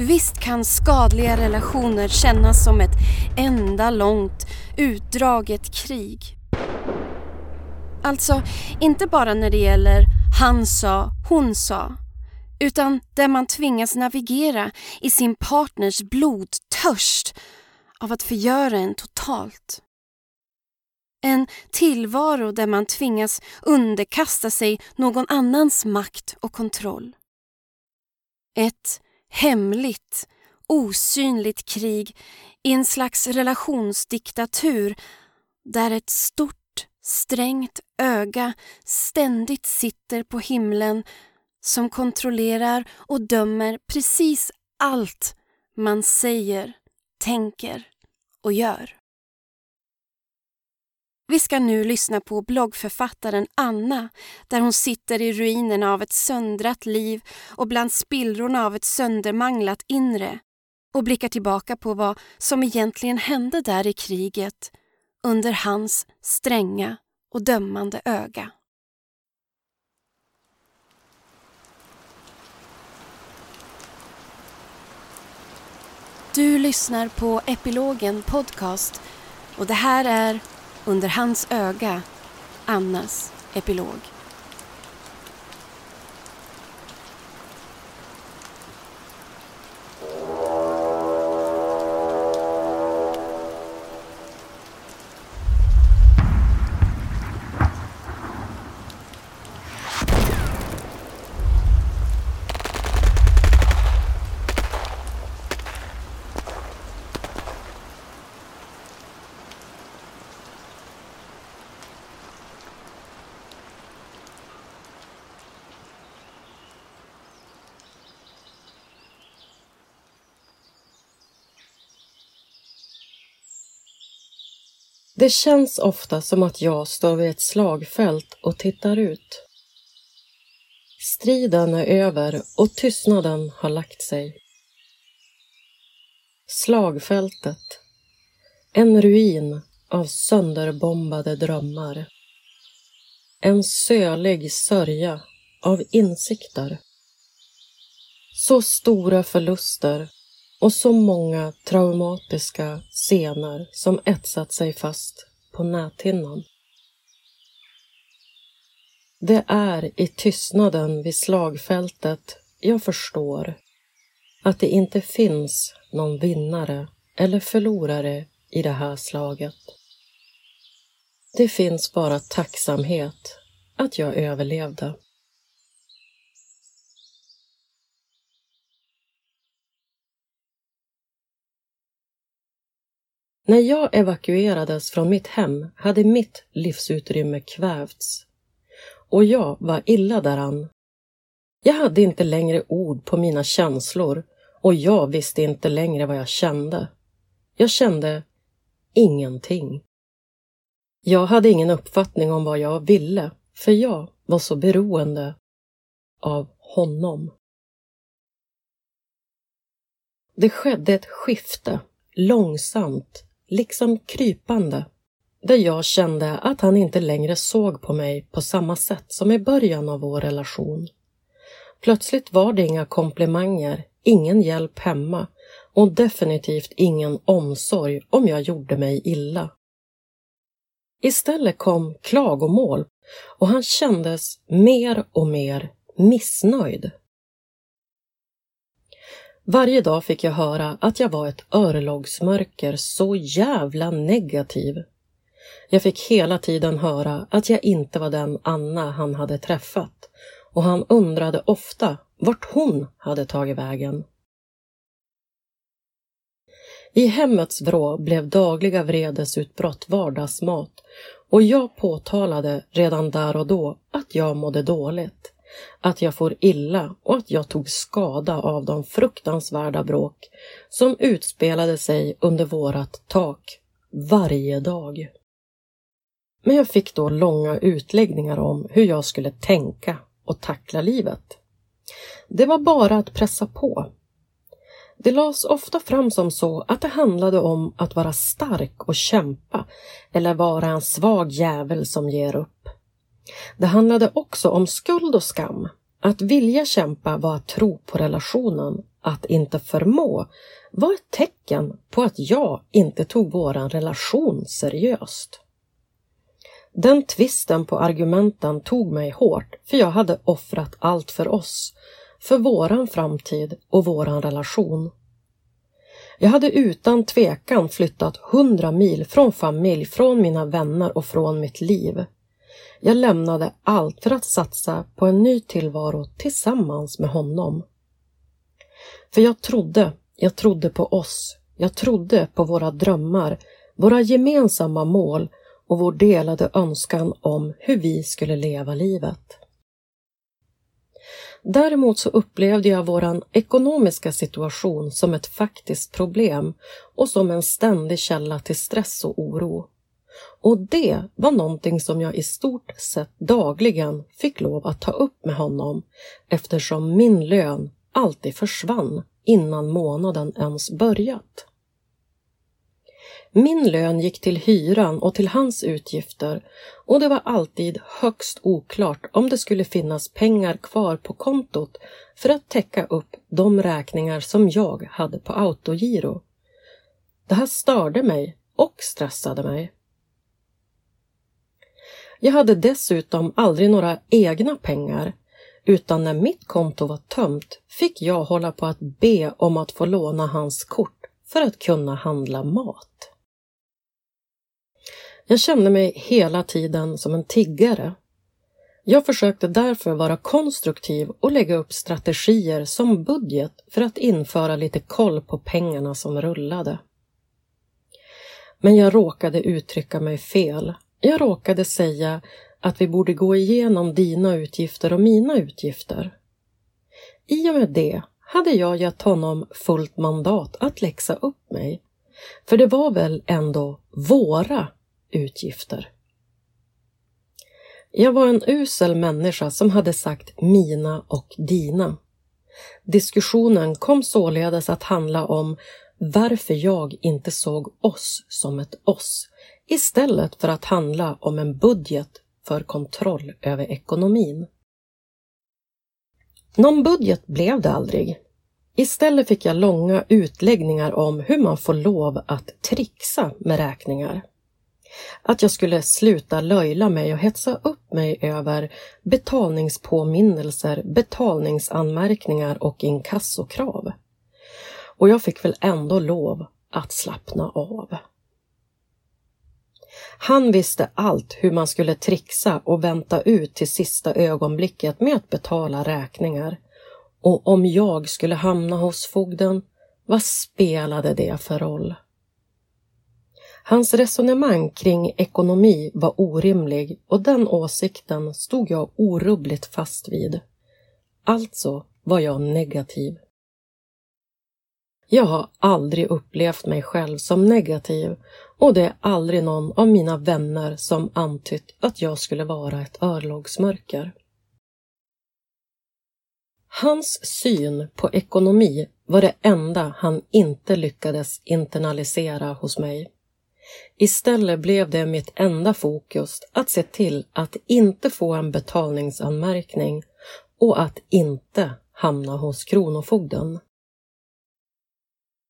Visst kan skadliga relationer kännas som ett enda långt utdraget krig. Alltså, inte bara när det gäller han sa, hon sa, utan där man tvingas navigera i sin partners blodtörst av att förgöra en totalt. En tillvaro där man tvingas underkasta sig någon annans makt och kontroll. Ett hemligt, osynligt krig i en slags relationsdiktatur där ett stort, strängt öga ständigt sitter på himlen som kontrollerar och dömer precis allt man säger, tänker och gör. Vi ska nu lyssna på bloggförfattaren Anna där hon sitter i ruinerna av ett söndrat liv och bland spillrorna av ett söndermanglat inre och blickar tillbaka på vad som egentligen hände där i kriget under hans stränga och dömande öga. Du lyssnar på Epilogen Podcast och det här är under hans öga, Annas epilog. Det känns ofta som att jag står vid ett slagfält och tittar ut. Striden är över och tystnaden har lagt sig. Slagfältet. En ruin av sönderbombade drömmar. En sölig sörja av insikter. Så stora förluster och så många traumatiska scener som etsat sig fast på näthinnan. Det är i tystnaden vid slagfältet jag förstår att det inte finns någon vinnare eller förlorare i det här slaget. Det finns bara tacksamhet att jag överlevde. När jag evakuerades från mitt hem hade mitt livsutrymme kvävts och jag var illa däran. Jag hade inte längre ord på mina känslor och jag visste inte längre vad jag kände. Jag kände ingenting. Jag hade ingen uppfattning om vad jag ville, för jag var så beroende av honom. Det skedde ett skifte, långsamt, liksom krypande, där jag kände att han inte längre såg på mig på samma sätt som i början av vår relation. Plötsligt var det inga komplimanger, ingen hjälp hemma och definitivt ingen omsorg om jag gjorde mig illa. Istället kom klagomål och han kändes mer och mer missnöjd. Varje dag fick jag höra att jag var ett örlogsmörker, så jävla negativ. Jag fick hela tiden höra att jag inte var den Anna han hade träffat och han undrade ofta vart hon hade tagit vägen. I hemmets vrå blev dagliga vredesutbrott vardagsmat och jag påtalade redan där och då att jag mådde dåligt att jag får illa och att jag tog skada av de fruktansvärda bråk som utspelade sig under vårat tak varje dag. Men jag fick då långa utläggningar om hur jag skulle tänka och tackla livet. Det var bara att pressa på. Det lades ofta fram som så att det handlade om att vara stark och kämpa eller vara en svag jävel som ger upp. Det handlade också om skuld och skam. Att vilja kämpa var att tro på relationen att inte förmå var ett tecken på att jag inte tog våran relation seriöst. Den tvisten på argumenten tog mig hårt för jag hade offrat allt för oss, för våran framtid och våran relation. Jag hade utan tvekan flyttat hundra mil från familj, från mina vänner och från mitt liv. Jag lämnade allt för att satsa på en ny tillvaro tillsammans med honom. För jag trodde, jag trodde på oss. Jag trodde på våra drömmar, våra gemensamma mål och vår delade önskan om hur vi skulle leva livet. Däremot så upplevde jag våran ekonomiska situation som ett faktiskt problem och som en ständig källa till stress och oro. Och det var någonting som jag i stort sett dagligen fick lov att ta upp med honom eftersom min lön alltid försvann innan månaden ens börjat. Min lön gick till hyran och till hans utgifter och det var alltid högst oklart om det skulle finnas pengar kvar på kontot för att täcka upp de räkningar som jag hade på autogiro. Det här störde mig och stressade mig. Jag hade dessutom aldrig några egna pengar utan när mitt konto var tömt fick jag hålla på att be om att få låna hans kort för att kunna handla mat. Jag kände mig hela tiden som en tiggare. Jag försökte därför vara konstruktiv och lägga upp strategier som budget för att införa lite koll på pengarna som rullade. Men jag råkade uttrycka mig fel. Jag råkade säga att vi borde gå igenom dina utgifter och mina utgifter. I och med det hade jag gett honom fullt mandat att läxa upp mig. För det var väl ändå våra utgifter. Jag var en usel människa som hade sagt mina och dina. Diskussionen kom således att handla om varför jag inte såg oss som ett oss istället för att handla om en budget för kontroll över ekonomin. Någon budget blev det aldrig. Istället fick jag långa utläggningar om hur man får lov att trixa med räkningar. Att jag skulle sluta löjla mig och hetsa upp mig över betalningspåminnelser, betalningsanmärkningar och inkassokrav. Och jag fick väl ändå lov att slappna av. Han visste allt hur man skulle trixa och vänta ut till sista ögonblicket med att betala räkningar. Och om jag skulle hamna hos fogden, vad spelade det för roll? Hans resonemang kring ekonomi var orimlig och den åsikten stod jag orubbligt fast vid. Alltså var jag negativ. Jag har aldrig upplevt mig själv som negativ och det är aldrig någon av mina vänner som antytt att jag skulle vara ett örlogsmörker. Hans syn på ekonomi var det enda han inte lyckades internalisera hos mig. Istället blev det mitt enda fokus att se till att inte få en betalningsanmärkning och att inte hamna hos Kronofogden.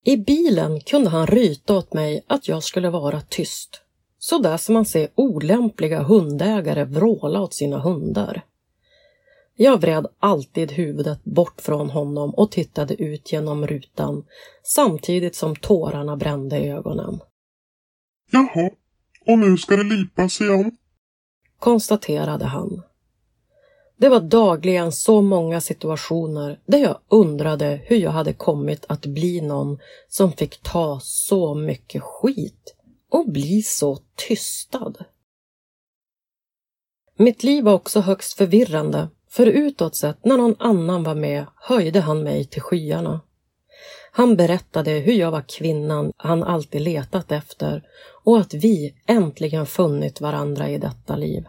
I bilen kunde han ryta åt mig att jag skulle vara tyst. Så där som man ser olämpliga hundägare vråla åt sina hundar. Jag vred alltid huvudet bort från honom och tittade ut genom rutan samtidigt som tårarna brände i ögonen. Jaha, och nu ska det lipas igen? Konstaterade han. Det var dagligen så många situationer där jag undrade hur jag hade kommit att bli någon som fick ta så mycket skit och bli så tystad. Mitt liv var också högst förvirrande, för utåt sett när någon annan var med höjde han mig till skyarna. Han berättade hur jag var kvinnan han alltid letat efter och att vi äntligen funnit varandra i detta liv.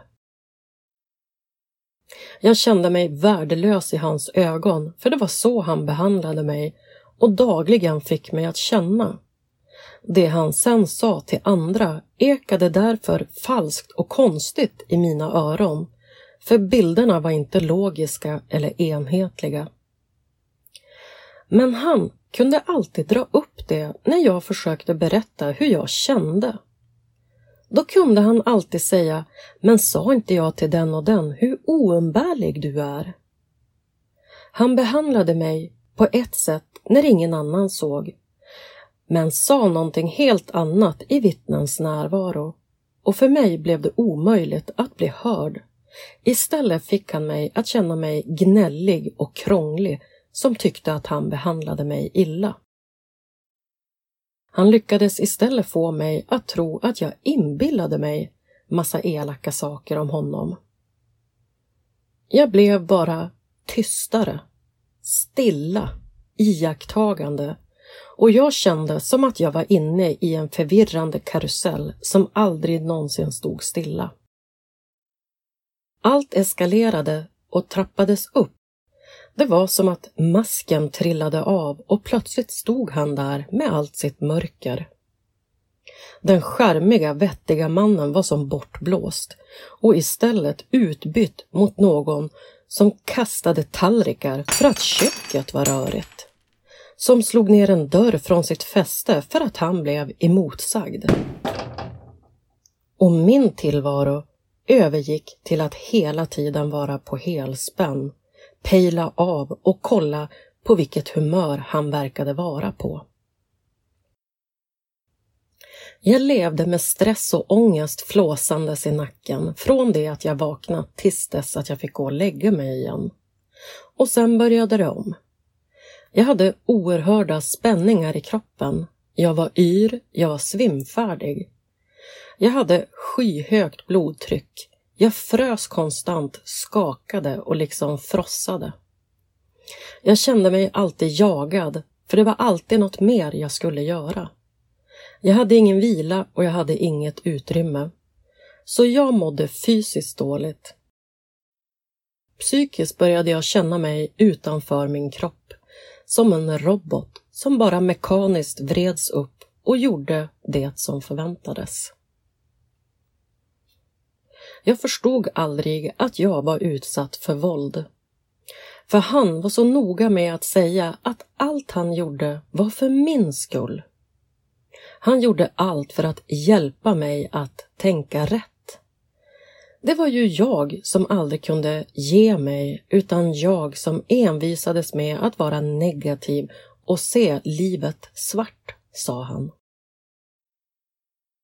Jag kände mig värdelös i hans ögon, för det var så han behandlade mig och dagligen fick mig att känna. Det han sen sa till andra ekade därför falskt och konstigt i mina öron, för bilderna var inte logiska eller enhetliga. Men han kunde alltid dra upp det när jag försökte berätta hur jag kände. Då kunde han alltid säga, men sa inte jag till den och den hur oumbärlig du är? Han behandlade mig på ett sätt när ingen annan såg, men sa någonting helt annat i vittnens närvaro och för mig blev det omöjligt att bli hörd. Istället fick han mig att känna mig gnällig och krånglig som tyckte att han behandlade mig illa. Han lyckades istället få mig att tro att jag inbillade mig massa elaka saker om honom. Jag blev bara tystare, stilla, iakttagande och jag kände som att jag var inne i en förvirrande karusell som aldrig någonsin stod stilla. Allt eskalerade och trappades upp. Det var som att masken trillade av och plötsligt stod han där med allt sitt mörker. Den skärmiga, vettiga mannen var som bortblåst och istället utbytt mot någon som kastade tallrikar för att köket var rörigt. Som slog ner en dörr från sitt fäste för att han blev emotsagd. Och min tillvaro övergick till att hela tiden vara på helspänn, pejla av och kolla på vilket humör han verkade vara på. Jag levde med stress och ångest flåsandes i nacken från det att jag vaknat tills dess att jag fick gå och lägga mig igen. Och sen började det om. Jag hade oerhörda spänningar i kroppen. Jag var yr, jag var svimfärdig. Jag hade skyhögt blodtryck. Jag frös konstant, skakade och liksom frossade. Jag kände mig alltid jagad, för det var alltid något mer jag skulle göra. Jag hade ingen vila och jag hade inget utrymme. Så jag mådde fysiskt dåligt. Psykiskt började jag känna mig utanför min kropp, som en robot som bara mekaniskt vreds upp och gjorde det som förväntades. Jag förstod aldrig att jag var utsatt för våld. För han var så noga med att säga att allt han gjorde var för min skull. Han gjorde allt för att hjälpa mig att tänka rätt. Det var ju jag som aldrig kunde ge mig utan jag som envisades med att vara negativ och se livet svart, sa han.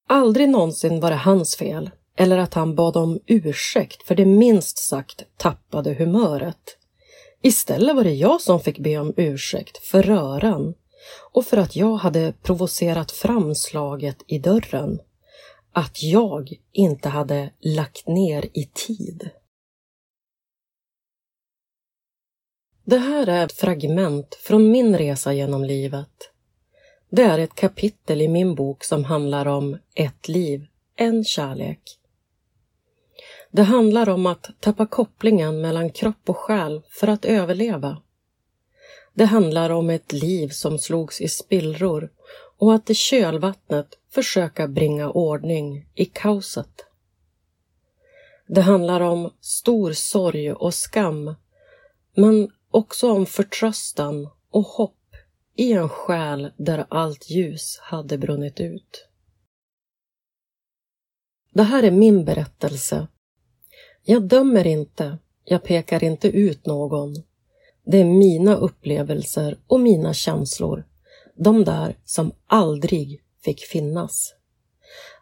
Aldrig någonsin var det hans fel eller att han bad om ursäkt för det minst sagt tappade humöret. Istället var det jag som fick be om ursäkt för röran och för att jag hade provocerat fram slaget i dörren. Att jag inte hade lagt ner i tid. Det här är ett fragment från min resa genom livet. Det är ett kapitel i min bok som handlar om ett liv, en kärlek. Det handlar om att tappa kopplingen mellan kropp och själ för att överleva. Det handlar om ett liv som slogs i spillror och att i kölvattnet försöka bringa ordning i kaoset. Det handlar om stor sorg och skam, men också om förtröstan och hopp i en själ där allt ljus hade brunnit ut. Det här är min berättelse jag dömer inte, jag pekar inte ut någon. Det är mina upplevelser och mina känslor, de där som aldrig fick finnas.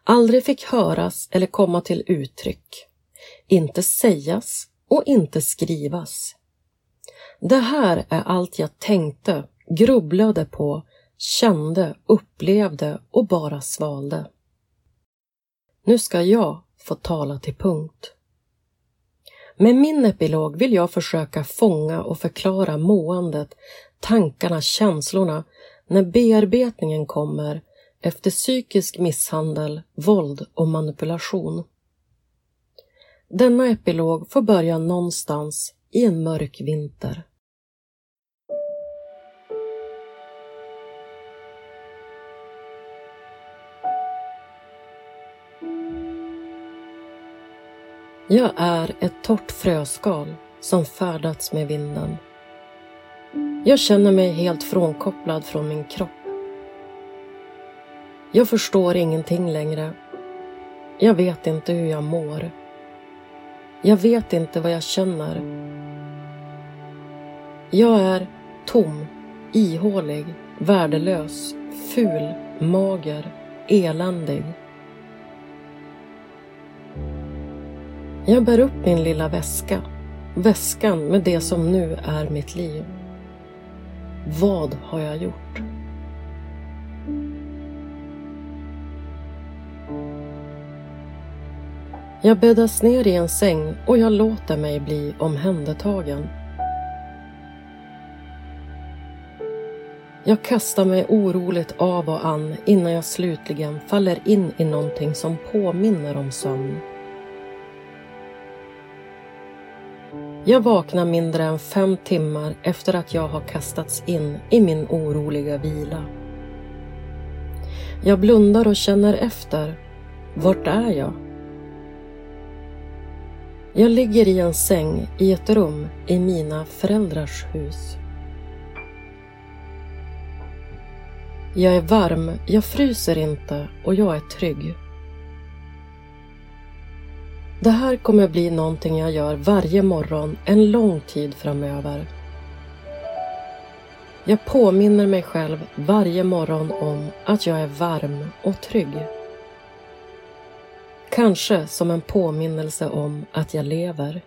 Aldrig fick höras eller komma till uttryck. Inte sägas och inte skrivas. Det här är allt jag tänkte, grubblade på, kände, upplevde och bara svalde. Nu ska jag få tala till punkt. Med min epilog vill jag försöka fånga och förklara måendet, tankarna, känslorna när bearbetningen kommer efter psykisk misshandel, våld och manipulation. Denna epilog får börja någonstans i en mörk vinter. Jag är ett torrt fröskal som färdats med vinden. Jag känner mig helt frånkopplad från min kropp. Jag förstår ingenting längre. Jag vet inte hur jag mår. Jag vet inte vad jag känner. Jag är tom, ihålig, värdelös, ful, mager, eländig. Jag bär upp min lilla väska. Väskan med det som nu är mitt liv. Vad har jag gjort? Jag bäddas ner i en säng och jag låter mig bli omhändertagen. Jag kastar mig oroligt av och an innan jag slutligen faller in i någonting som påminner om sömn. Jag vaknar mindre än fem timmar efter att jag har kastats in i min oroliga vila. Jag blundar och känner efter. Vart är jag? Jag ligger i en säng i ett rum i mina föräldrars hus. Jag är varm, jag fryser inte och jag är trygg. Det här kommer bli någonting jag gör varje morgon en lång tid framöver. Jag påminner mig själv varje morgon om att jag är varm och trygg. Kanske som en påminnelse om att jag lever.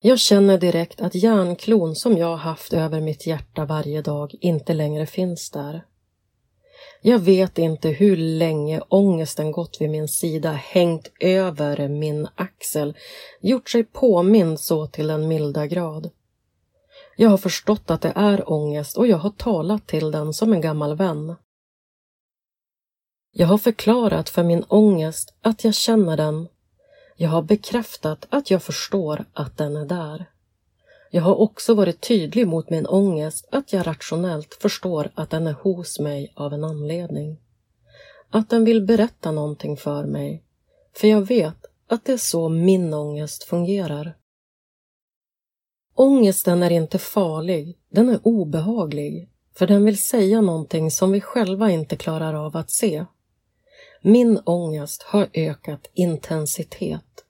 Jag känner direkt att järnklon som jag haft över mitt hjärta varje dag inte längre finns där. Jag vet inte hur länge ångesten gått vid min sida, hängt över min axel, gjort sig påmind så till den milda grad. Jag har förstått att det är ångest och jag har talat till den som en gammal vän. Jag har förklarat för min ångest att jag känner den jag har bekräftat att jag förstår att den är där. Jag har också varit tydlig mot min ångest att jag rationellt förstår att den är hos mig av en anledning. Att den vill berätta någonting för mig. För jag vet att det är så min ångest fungerar. Ångesten är inte farlig, den är obehaglig, för den vill säga någonting som vi själva inte klarar av att se. Min ångest har ökat intensitet.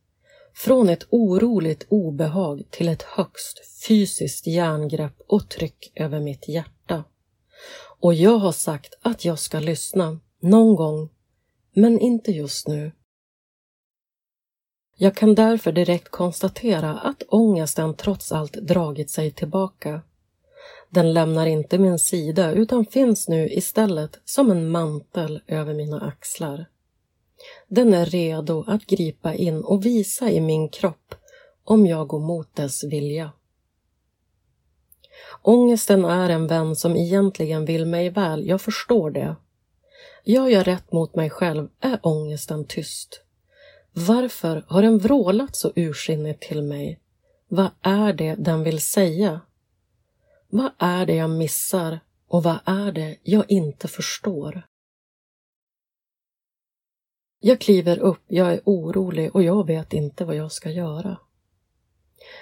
Från ett oroligt obehag till ett högst fysiskt järngrepp och tryck över mitt hjärta. Och jag har sagt att jag ska lyssna, någon gång, men inte just nu. Jag kan därför direkt konstatera att ångesten trots allt dragit sig tillbaka. Den lämnar inte min sida utan finns nu istället som en mantel över mina axlar. Den är redo att gripa in och visa i min kropp om jag går mot dess vilja. Ångesten är en vän som egentligen vill mig väl, jag förstår det. Gör jag rätt mot mig själv är ångesten tyst. Varför har den vrålat så ursinnigt till mig? Vad är det den vill säga? Vad är det jag missar och vad är det jag inte förstår? Jag kliver upp, jag är orolig och jag vet inte vad jag ska göra.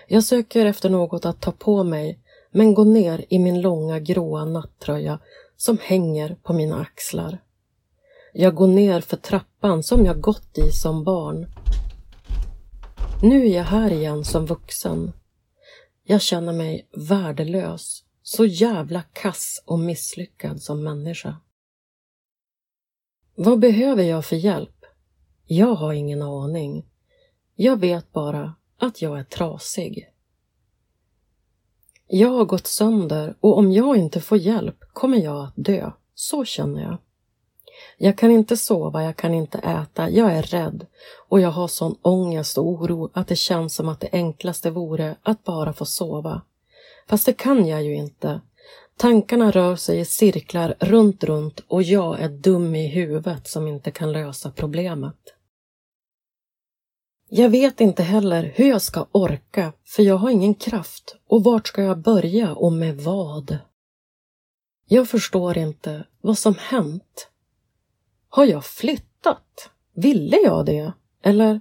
Jag söker efter något att ta på mig men går ner i min långa gråa nattröja som hänger på mina axlar. Jag går ner för trappan som jag gått i som barn. Nu är jag här igen som vuxen. Jag känner mig värdelös, så jävla kass och misslyckad som människa. Vad behöver jag för hjälp? Jag har ingen aning. Jag vet bara att jag är trasig. Jag har gått sönder och om jag inte får hjälp kommer jag att dö. Så känner jag. Jag kan inte sova, jag kan inte äta, jag är rädd och jag har sån ångest och oro att det känns som att det enklaste vore att bara få sova. Fast det kan jag ju inte. Tankarna rör sig i cirklar runt, runt och jag är dum i huvudet som inte kan lösa problemet. Jag vet inte heller hur jag ska orka, för jag har ingen kraft. Och vart ska jag börja och med vad? Jag förstår inte vad som hänt. Har jag flyttat? Ville jag det? Eller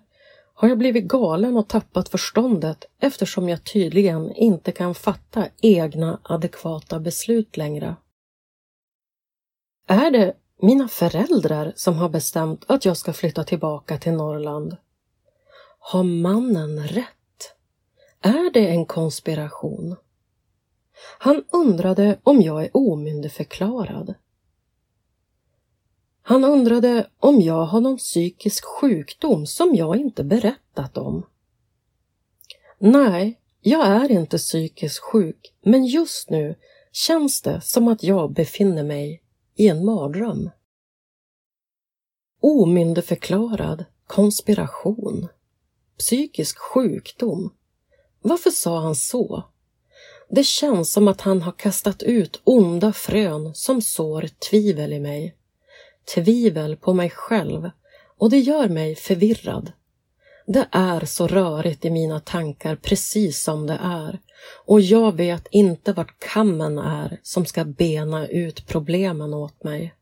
har jag blivit galen och tappat förståndet eftersom jag tydligen inte kan fatta egna adekvata beslut längre? Är det mina föräldrar som har bestämt att jag ska flytta tillbaka till Norrland? Har mannen rätt? Är det en konspiration? Han undrade om jag är omyndigförklarad. Han undrade om jag har någon psykisk sjukdom som jag inte berättat om. Nej, jag är inte psykiskt sjuk, men just nu känns det som att jag befinner mig i en mardröm. Omyndigförklarad konspiration. Psykisk sjukdom. Varför sa han så? Det känns som att han har kastat ut onda frön som sår tvivel i mig. Tvivel på mig själv och det gör mig förvirrad. Det är så rörigt i mina tankar precis som det är och jag vet inte vart kammen är som ska bena ut problemen åt mig.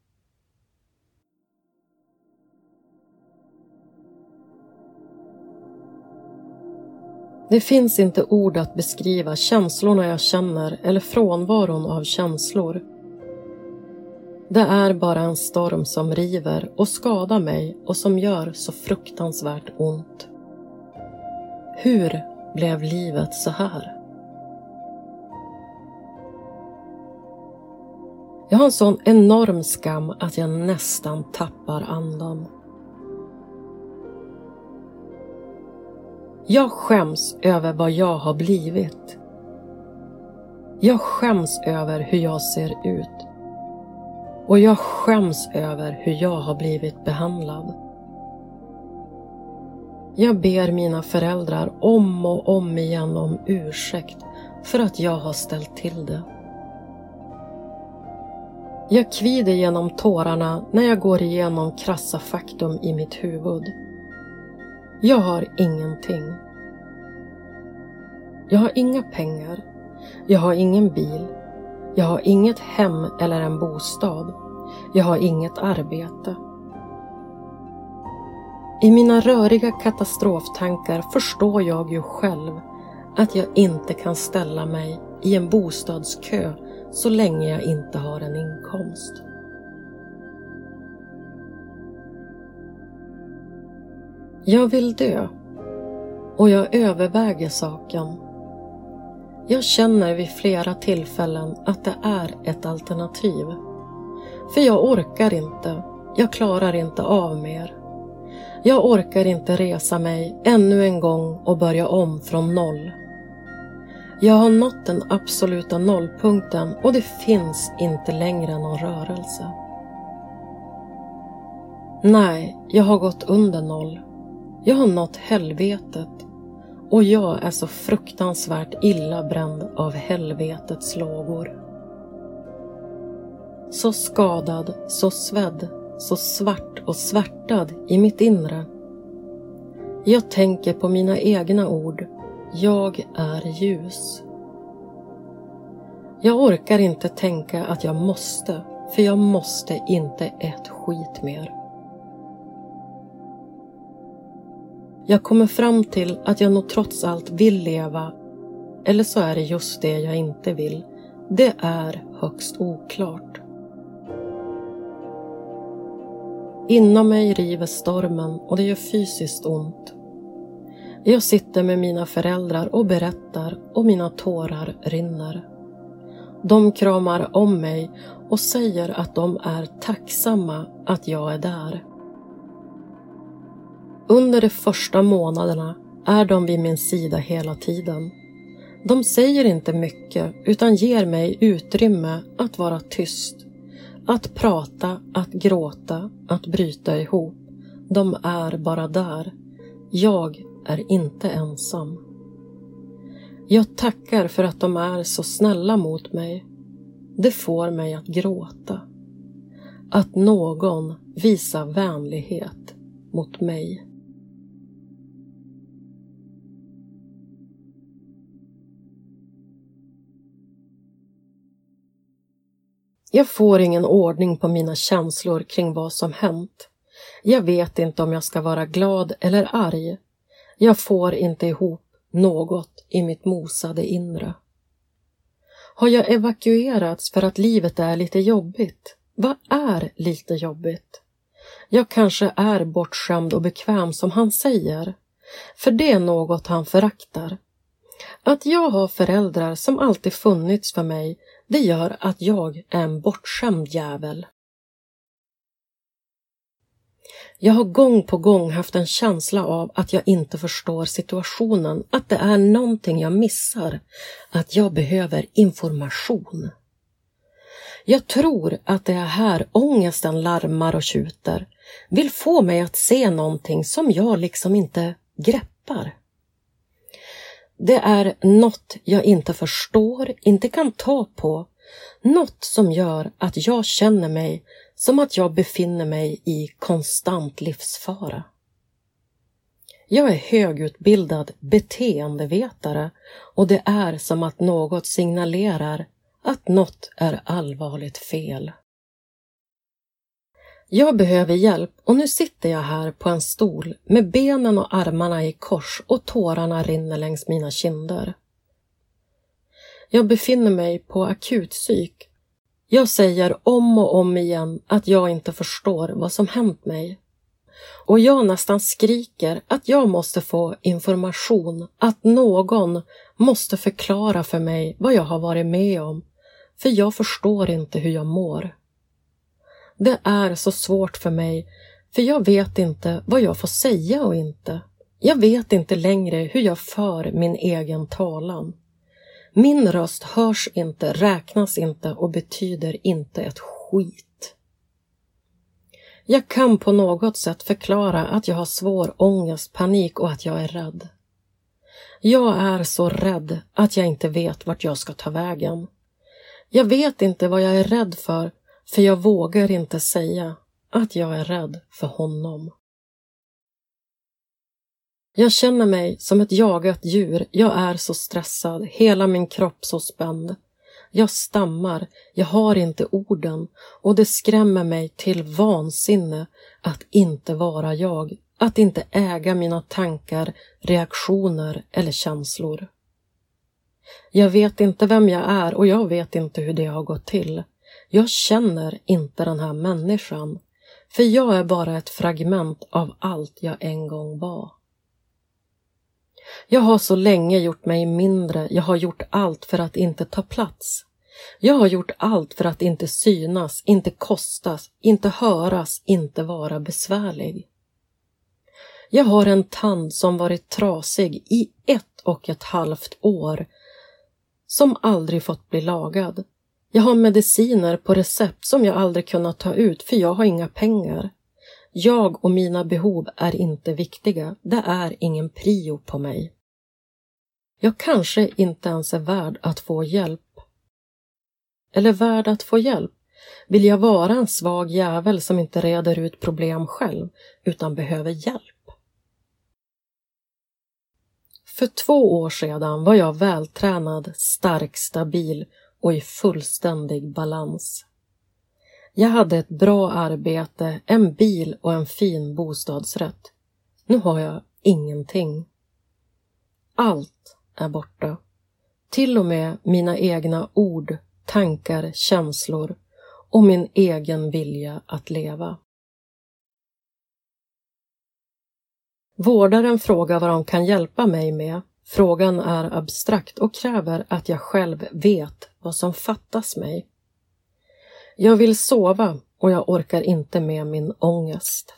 Det finns inte ord att beskriva känslorna jag känner eller frånvaron av känslor. Det är bara en storm som river och skadar mig och som gör så fruktansvärt ont. Hur blev livet så här? Jag har en sån enorm skam att jag nästan tappar andan. Jag skäms över vad jag har blivit. Jag skäms över hur jag ser ut. Och jag skäms över hur jag har blivit behandlad. Jag ber mina föräldrar om och om igen om ursäkt för att jag har ställt till det. Jag kvider genom tårarna när jag går igenom krassa faktum i mitt huvud. Jag har ingenting. Jag har inga pengar. Jag har ingen bil. Jag har inget hem eller en bostad. Jag har inget arbete. I mina röriga katastroftankar förstår jag ju själv att jag inte kan ställa mig i en bostadskö så länge jag inte har en inkomst. Jag vill dö och jag överväger saken. Jag känner vid flera tillfällen att det är ett alternativ. För jag orkar inte. Jag klarar inte av mer. Jag orkar inte resa mig ännu en gång och börja om från noll. Jag har nått den absoluta nollpunkten och det finns inte längre någon rörelse. Nej, jag har gått under noll. Jag har nått helvetet och jag är så fruktansvärt illa bränd av helvetets lågor. Så skadad, så svedd, så svart och svärtad i mitt inre. Jag tänker på mina egna ord. Jag är ljus. Jag orkar inte tänka att jag måste, för jag måste inte ett skit mer. Jag kommer fram till att jag nog trots allt vill leva, eller så är det just det jag inte vill. Det är högst oklart. Inom mig river stormen och det gör fysiskt ont. Jag sitter med mina föräldrar och berättar och mina tårar rinner. De kramar om mig och säger att de är tacksamma att jag är där. Under de första månaderna är de vid min sida hela tiden. De säger inte mycket utan ger mig utrymme att vara tyst. Att prata, att gråta, att bryta ihop. De är bara där. Jag är inte ensam. Jag tackar för att de är så snälla mot mig. Det får mig att gråta. Att någon visar vänlighet mot mig. Jag får ingen ordning på mina känslor kring vad som hänt. Jag vet inte om jag ska vara glad eller arg. Jag får inte ihop något i mitt mosade inre. Har jag evakuerats för att livet är lite jobbigt? Vad är lite jobbigt? Jag kanske är bortskämd och bekväm som han säger, för det är något han föraktar. Att jag har föräldrar som alltid funnits för mig, det gör att jag är en bortskämd jävel. Jag har gång på gång haft en känsla av att jag inte förstår situationen, att det är någonting jag missar, att jag behöver information. Jag tror att det är här ångesten larmar och tjuter, vill få mig att se någonting som jag liksom inte greppar. Det är något jag inte förstår, inte kan ta på, något som gör att jag känner mig som att jag befinner mig i konstant livsfara. Jag är högutbildad beteendevetare och det är som att något signalerar att något är allvarligt fel. Jag behöver hjälp och nu sitter jag här på en stol med benen och armarna i kors och tårarna rinner längs mina kinder. Jag befinner mig på akutpsyk. Jag säger om och om igen att jag inte förstår vad som hänt mig. Och jag nästan skriker att jag måste få information, att någon måste förklara för mig vad jag har varit med om, för jag förstår inte hur jag mår. Det är så svårt för mig, för jag vet inte vad jag får säga och inte. Jag vet inte längre hur jag för min egen talan. Min röst hörs inte, räknas inte och betyder inte ett skit. Jag kan på något sätt förklara att jag har svår ångest, panik och att jag är rädd. Jag är så rädd att jag inte vet vart jag ska ta vägen. Jag vet inte vad jag är rädd för, för jag vågar inte säga att jag är rädd för honom. Jag känner mig som ett jagat djur. Jag är så stressad, hela min kropp så spänd. Jag stammar, jag har inte orden och det skrämmer mig till vansinne att inte vara jag, att inte äga mina tankar, reaktioner eller känslor. Jag vet inte vem jag är och jag vet inte hur det har gått till. Jag känner inte den här människan, för jag är bara ett fragment av allt jag en gång var. Jag har så länge gjort mig mindre, jag har gjort allt för att inte ta plats. Jag har gjort allt för att inte synas, inte kostas, inte höras, inte vara besvärlig. Jag har en tand som varit trasig i ett och ett halvt år som aldrig fått bli lagad. Jag har mediciner på recept som jag aldrig kunnat ta ut för jag har inga pengar. Jag och mina behov är inte viktiga. Det är ingen prio på mig. Jag kanske inte ens är värd att få hjälp. Eller värd att få hjälp. Vill jag vara en svag jävel som inte reder ut problem själv utan behöver hjälp? För två år sedan var jag vältränad, stark, stabil och i fullständig balans. Jag hade ett bra arbete, en bil och en fin bostadsrätt. Nu har jag ingenting. Allt är borta. Till och med mina egna ord, tankar, känslor och min egen vilja att leva. Vårdaren frågar vad de kan hjälpa mig med. Frågan är abstrakt och kräver att jag själv vet vad som fattas mig. Jag vill sova och jag orkar inte med min ångest.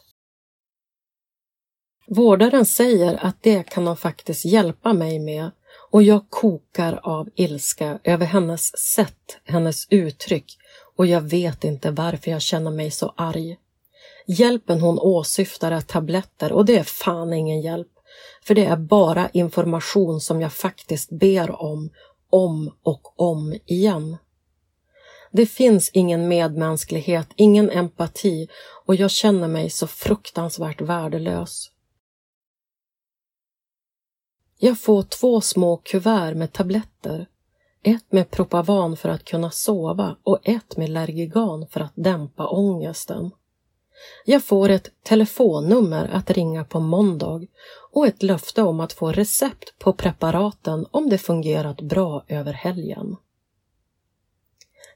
Vårdaren säger att det kan de faktiskt hjälpa mig med och jag kokar av ilska över hennes sätt, hennes uttryck och jag vet inte varför jag känner mig så arg. Hjälpen hon åsyftar är tabletter och det är fan ingen hjälp. För det är bara information som jag faktiskt ber om, om och om igen. Det finns ingen medmänsklighet, ingen empati och jag känner mig så fruktansvärt värdelös. Jag får två små kuvert med tabletter. Ett med Propavan för att kunna sova och ett med Lergigan för att dämpa ångesten. Jag får ett telefonnummer att ringa på måndag och ett löfte om att få recept på preparaten om det fungerat bra över helgen.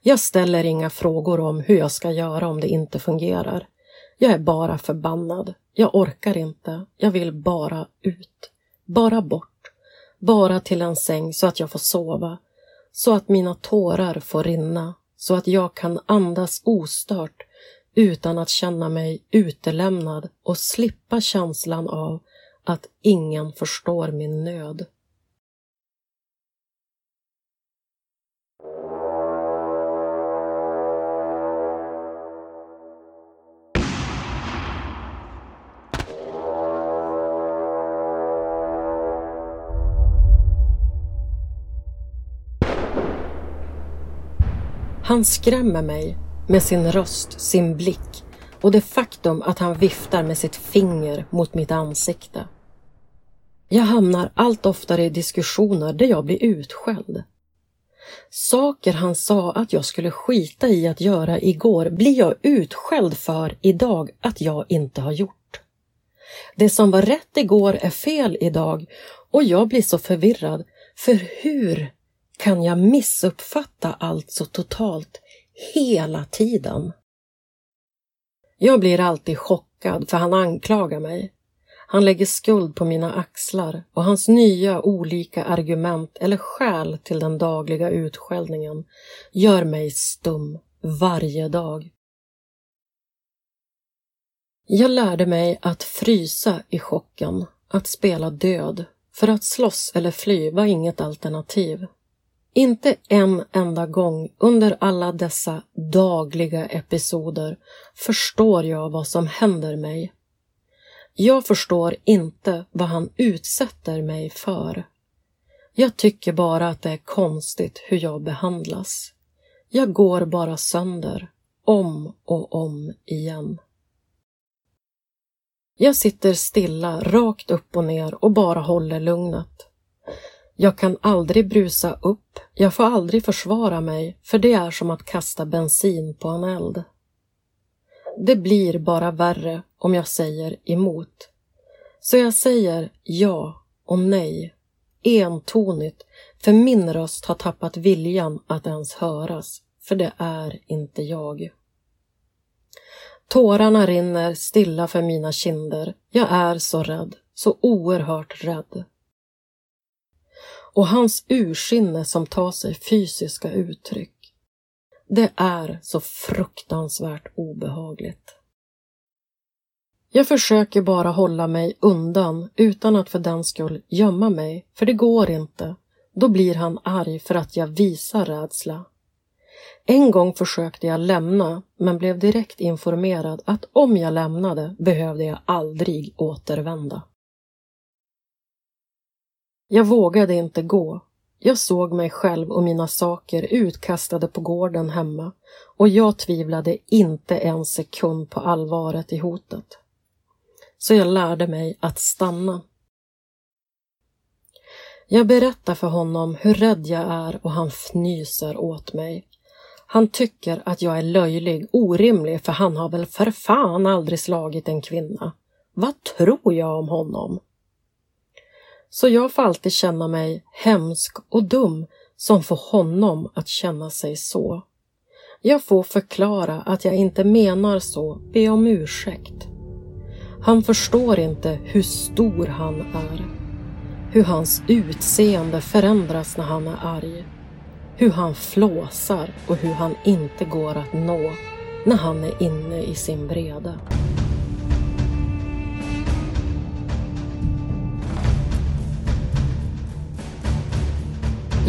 Jag ställer inga frågor om hur jag ska göra om det inte fungerar. Jag är bara förbannad. Jag orkar inte. Jag vill bara ut. Bara bort. Bara till en säng så att jag får sova. Så att mina tårar får rinna. Så att jag kan andas ostört utan att känna mig utelämnad och slippa känslan av att ingen förstår min nöd. Han skrämmer mig med sin röst, sin blick och det faktum att han viftar med sitt finger mot mitt ansikte. Jag hamnar allt oftare i diskussioner där jag blir utskälld. Saker han sa att jag skulle skita i att göra igår blir jag utskälld för idag att jag inte har gjort. Det som var rätt igår är fel idag och jag blir så förvirrad. För hur kan jag missuppfatta allt så totalt hela tiden? Jag blir alltid chockad för han anklagar mig. Han lägger skuld på mina axlar och hans nya olika argument eller skäl till den dagliga utskällningen gör mig stum varje dag. Jag lärde mig att frysa i chocken, att spela död. För att slåss eller fly var inget alternativ. Inte en enda gång under alla dessa dagliga episoder förstår jag vad som händer mig. Jag förstår inte vad han utsätter mig för. Jag tycker bara att det är konstigt hur jag behandlas. Jag går bara sönder, om och om igen. Jag sitter stilla, rakt upp och ner och bara håller lugnet. Jag kan aldrig brusa upp, jag får aldrig försvara mig, för det är som att kasta bensin på en eld. Det blir bara värre om jag säger emot. Så jag säger ja och nej, entonigt, för min röst har tappat viljan att ens höras, för det är inte jag. Tårarna rinner stilla för mina kinder. Jag är så rädd, så oerhört rädd och hans ursinne som tar sig fysiska uttryck. Det är så fruktansvärt obehagligt. Jag försöker bara hålla mig undan utan att för den skull gömma mig, för det går inte. Då blir han arg för att jag visar rädsla. En gång försökte jag lämna men blev direkt informerad att om jag lämnade behövde jag aldrig återvända. Jag vågade inte gå. Jag såg mig själv och mina saker utkastade på gården hemma och jag tvivlade inte en sekund på allvaret i hotet. Så jag lärde mig att stanna. Jag berättar för honom hur rädd jag är och han fnyser åt mig. Han tycker att jag är löjlig, orimlig, för han har väl för fan aldrig slagit en kvinna. Vad tror jag om honom? Så jag får alltid känna mig hemsk och dum som får honom att känna sig så. Jag får förklara att jag inte menar så, be om ursäkt. Han förstår inte hur stor han är. Hur hans utseende förändras när han är arg. Hur han flåsar och hur han inte går att nå när han är inne i sin vrede.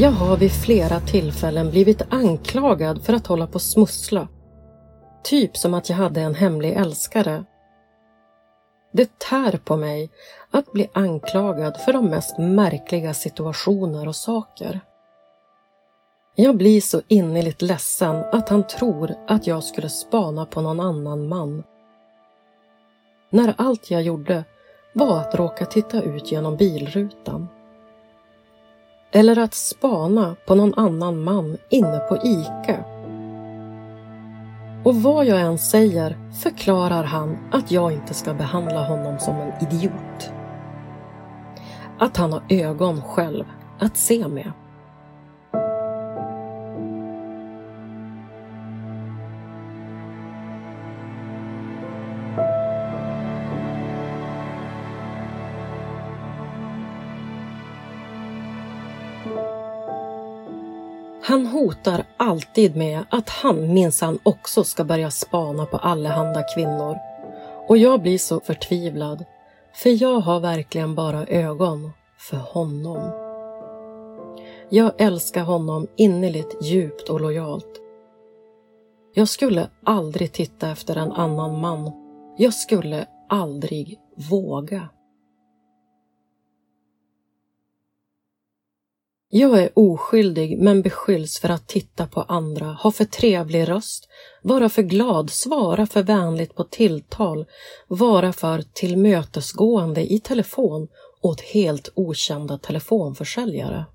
Jag har vid flera tillfällen blivit anklagad för att hålla på smussla. Typ som att jag hade en hemlig älskare. Det tär på mig att bli anklagad för de mest märkliga situationer och saker. Jag blir så innerligt ledsen att han tror att jag skulle spana på någon annan man. När allt jag gjorde var att råka titta ut genom bilrutan eller att spana på någon annan man inne på ICA. Och vad jag än säger förklarar han att jag inte ska behandla honom som en idiot. Att han har ögon själv att se med. Han hotar alltid med att han minsann också ska börja spana på allehanda kvinnor. Och jag blir så förtvivlad, för jag har verkligen bara ögon för honom. Jag älskar honom innerligt, djupt och lojalt. Jag skulle aldrig titta efter en annan man. Jag skulle aldrig våga. Jag är oskyldig men beskylls för att titta på andra, ha för trevlig röst, vara för glad, svara för vänligt på tilltal, vara för tillmötesgående i telefon åt helt okända telefonförsäljare.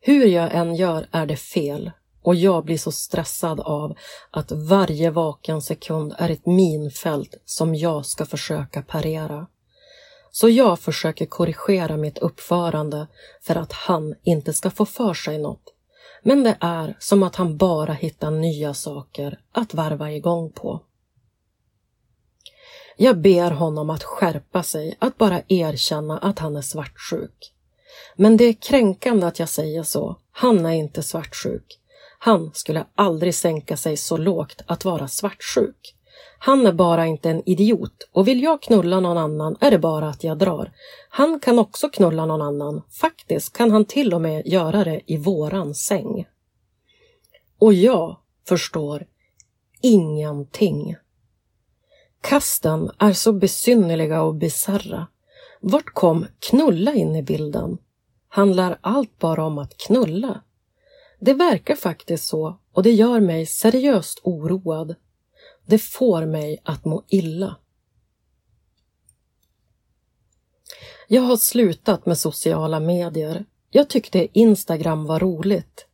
Hur jag än gör är det fel och jag blir så stressad av att varje vaken sekund är ett minfält som jag ska försöka parera. Så jag försöker korrigera mitt uppförande för att han inte ska få för sig något. Men det är som att han bara hittar nya saker att varva igång på. Jag ber honom att skärpa sig, att bara erkänna att han är svartsjuk. Men det är kränkande att jag säger så. Han är inte svartsjuk. Han skulle aldrig sänka sig så lågt att vara svartsjuk. Han är bara inte en idiot och vill jag knulla någon annan är det bara att jag drar. Han kan också knulla någon annan. Faktiskt kan han till och med göra det i våran säng. Och jag förstår ingenting. Kasten är så besynnerliga och bizarra. Vart kom knulla in i bilden? Handlar allt bara om att knulla? Det verkar faktiskt så och det gör mig seriöst oroad. Det får mig att må illa. Jag har slutat med sociala medier. Jag tyckte Instagram var roligt.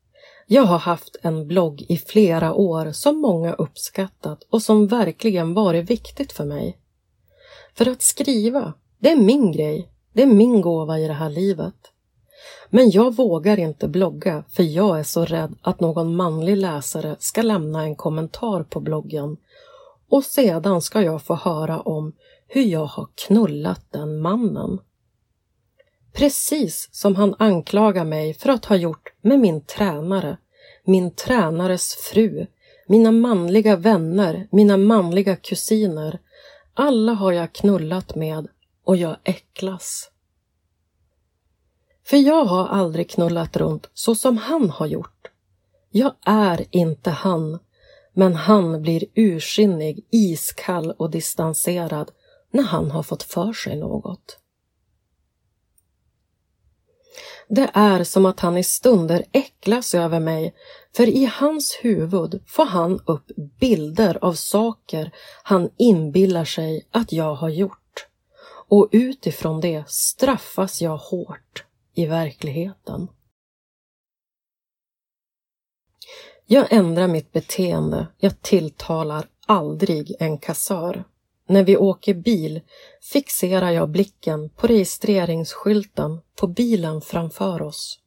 Jag har haft en blogg i flera år som många uppskattat och som verkligen varit viktigt för mig. För att skriva, det är min grej. Det är min gåva i det här livet. Men jag vågar inte blogga för jag är så rädd att någon manlig läsare ska lämna en kommentar på bloggen och sedan ska jag få höra om hur jag har knullat den mannen. Precis som han anklagar mig för att ha gjort med min tränare, min tränares fru, mina manliga vänner, mina manliga kusiner. Alla har jag knullat med och jag äcklas. För jag har aldrig knullat runt så som han har gjort. Jag är inte han men han blir ursinnig, iskall och distanserad när han har fått för sig något. Det är som att han i stunder äcklas över mig, för i hans huvud får han upp bilder av saker han inbillar sig att jag har gjort. Och utifrån det straffas jag hårt i verkligheten. Jag ändrar mitt beteende. Jag tilltalar aldrig en kassör. När vi åker bil fixerar jag blicken på registreringsskylten på bilen framför oss.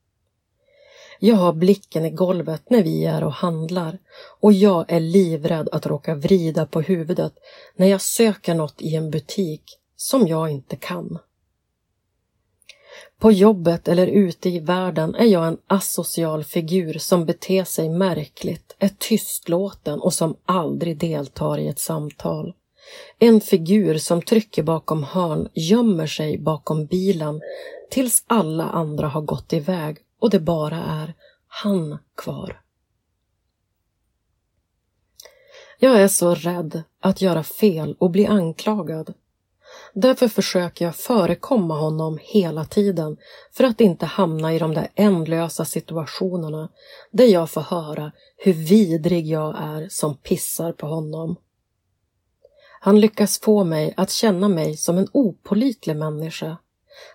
Jag har blicken i golvet när vi är och handlar och jag är livrädd att råka vrida på huvudet när jag söker något i en butik som jag inte kan. På jobbet eller ute i världen är jag en asocial figur som beter sig märkligt, är tystlåten och som aldrig deltar i ett samtal. En figur som trycker bakom hörn, gömmer sig bakom bilen tills alla andra har gått iväg och det bara är han kvar. Jag är så rädd att göra fel och bli anklagad Därför försöker jag förekomma honom hela tiden för att inte hamna i de där ändlösa situationerna där jag får höra hur vidrig jag är som pissar på honom. Han lyckas få mig att känna mig som en opolitlig människa.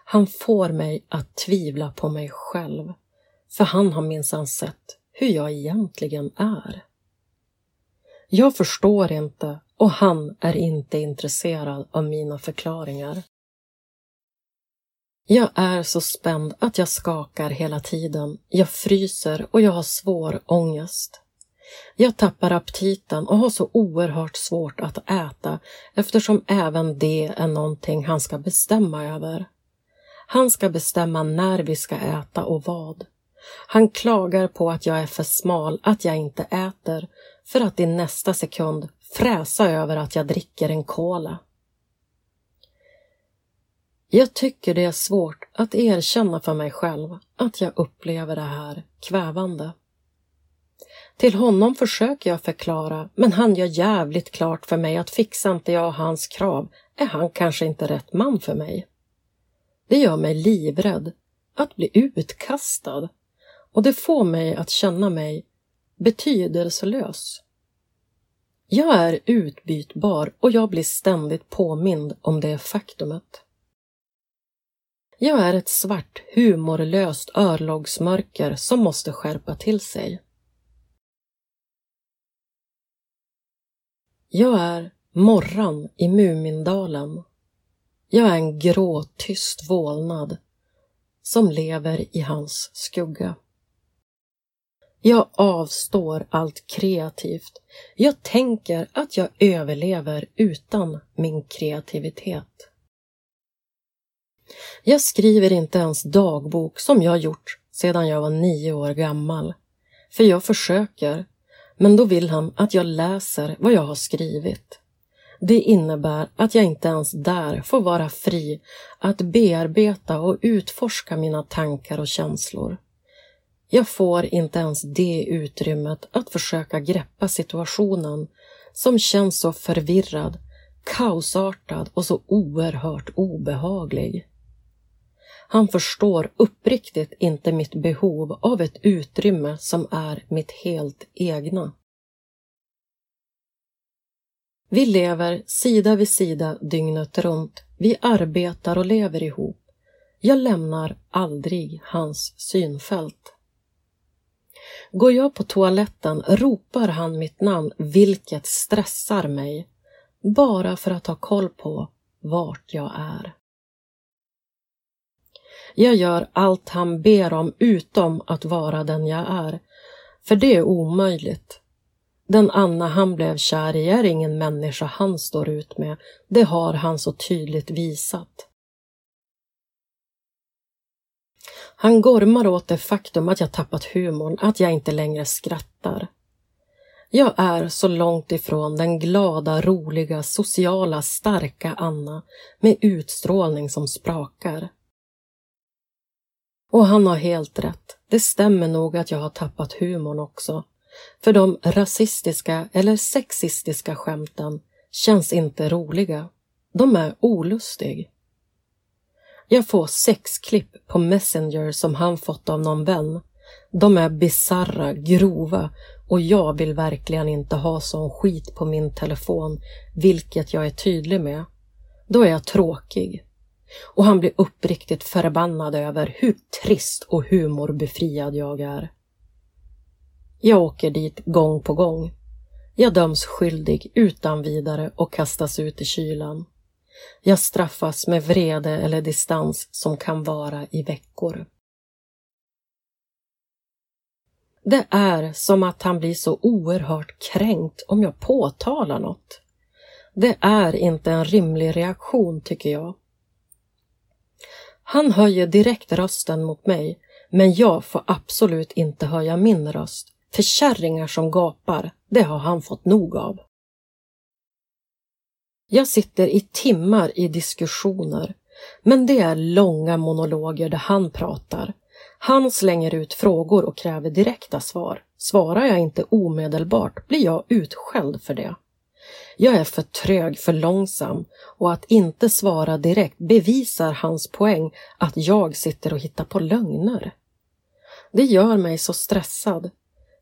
Han får mig att tvivla på mig själv, för han har minsann sett hur jag egentligen är. Jag förstår inte och han är inte intresserad av mina förklaringar. Jag är så spänd att jag skakar hela tiden. Jag fryser och jag har svår ångest. Jag tappar aptiten och har så oerhört svårt att äta eftersom även det är någonting han ska bestämma över. Han ska bestämma när vi ska äta och vad. Han klagar på att jag är för smal, att jag inte äter, för att i nästa sekund fräsa över att jag dricker en cola. Jag tycker det är svårt att erkänna för mig själv att jag upplever det här kvävande. Till honom försöker jag förklara, men han gör jävligt klart för mig att fixar inte jag hans krav är han kanske inte rätt man för mig. Det gör mig livrädd att bli utkastad och det får mig att känna mig betydelselös. Jag är utbytbar och jag blir ständigt påmind om det faktumet. Jag är ett svart, humorlöst örlogsmörker som måste skärpa till sig. Jag är Morran i Mumindalen. Jag är en grå, tyst vålnad som lever i hans skugga. Jag avstår allt kreativt. Jag tänker att jag överlever utan min kreativitet. Jag skriver inte ens dagbok som jag gjort sedan jag var nio år gammal. För jag försöker, men då vill han att jag läser vad jag har skrivit. Det innebär att jag inte ens där får vara fri att bearbeta och utforska mina tankar och känslor. Jag får inte ens det utrymmet att försöka greppa situationen som känns så förvirrad, kaosartad och så oerhört obehaglig. Han förstår uppriktigt inte mitt behov av ett utrymme som är mitt helt egna. Vi lever sida vid sida dygnet runt. Vi arbetar och lever ihop. Jag lämnar aldrig hans synfält. Går jag på toaletten ropar han mitt namn, vilket stressar mig, bara för att ha koll på vart jag är. Jag gör allt han ber om utom att vara den jag är, för det är omöjligt. Den Anna han blev kär i är ingen människa han står ut med, det har han så tydligt visat. Han gormar åt det faktum att jag tappat humorn, att jag inte längre skrattar. Jag är så långt ifrån den glada, roliga, sociala, starka Anna med utstrålning som sprakar. Och han har helt rätt. Det stämmer nog att jag har tappat humorn också. För de rasistiska eller sexistiska skämten känns inte roliga. De är olustig. Jag får sex klipp på Messenger som han fått av någon vän. De är bizarra, grova och jag vill verkligen inte ha sån skit på min telefon, vilket jag är tydlig med. Då är jag tråkig. Och han blir uppriktigt förbannad över hur trist och humorbefriad jag är. Jag åker dit gång på gång. Jag döms skyldig utan vidare och kastas ut i kylan. Jag straffas med vrede eller distans som kan vara i veckor. Det är som att han blir så oerhört kränkt om jag påtalar något. Det är inte en rimlig reaktion, tycker jag. Han höjer direkt rösten mot mig, men jag får absolut inte höja min röst, för kärringar som gapar, det har han fått nog av. Jag sitter i timmar i diskussioner, men det är långa monologer där han pratar. Han slänger ut frågor och kräver direkta svar. Svarar jag inte omedelbart blir jag utskälld för det. Jag är för trög, för långsam och att inte svara direkt bevisar hans poäng att jag sitter och hittar på lögner. Det gör mig så stressad,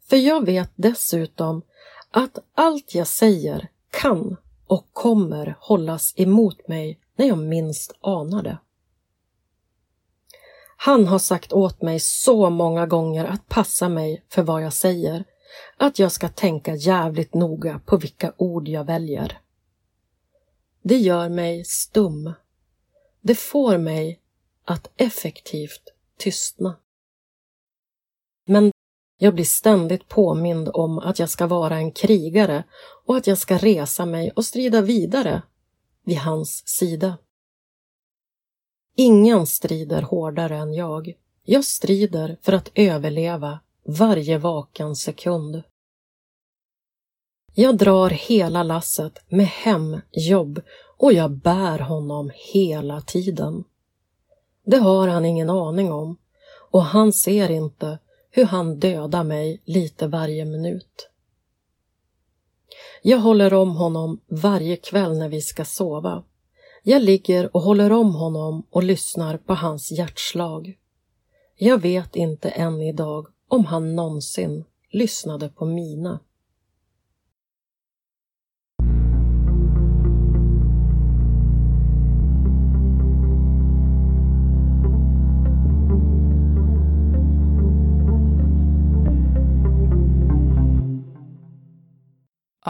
för jag vet dessutom att allt jag säger kan och kommer hållas emot mig när jag minst anar det. Han har sagt åt mig så många gånger att passa mig för vad jag säger, att jag ska tänka jävligt noga på vilka ord jag väljer. Det gör mig stum. Det får mig att effektivt tystna. Men jag blir ständigt påmind om att jag ska vara en krigare och att jag ska resa mig och strida vidare vid hans sida. Ingen strider hårdare än jag. Jag strider för att överleva varje vaken sekund. Jag drar hela lasset med hem, jobb och jag bär honom hela tiden. Det har han ingen aning om och han ser inte hur han dödar mig lite varje minut. Jag håller om honom varje kväll när vi ska sova. Jag ligger och håller om honom och lyssnar på hans hjärtslag. Jag vet inte än idag om han någonsin lyssnade på mina.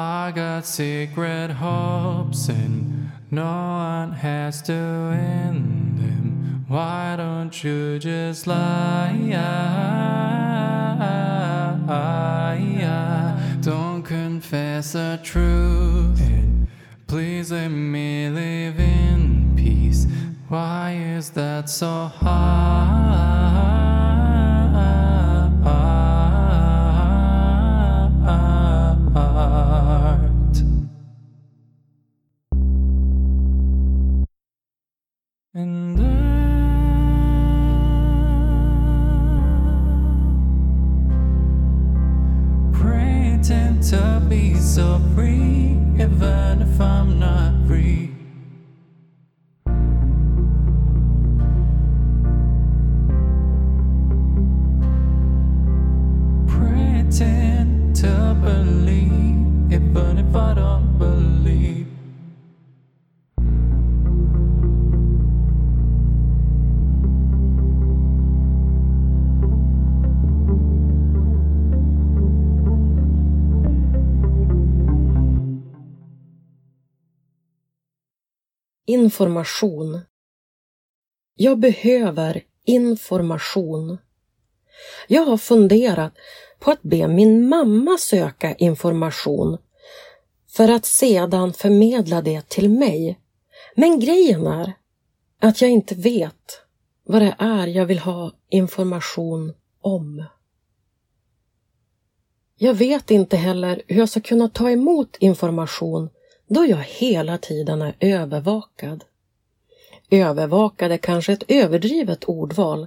I got secret hopes and no one has to end them. Why don't you just lie? Don't confess the truth and please let me live in peace. Why is that so hard? To be so free, even if I'm not free. Pretend to believe, Information. Jag behöver information. Jag har funderat på att be min mamma söka information för att sedan förmedla det till mig. Men grejen är att jag inte vet vad det är jag vill ha information om. Jag vet inte heller hur jag ska kunna ta emot information då jag hela tiden är övervakad. Övervakad är kanske ett överdrivet ordval,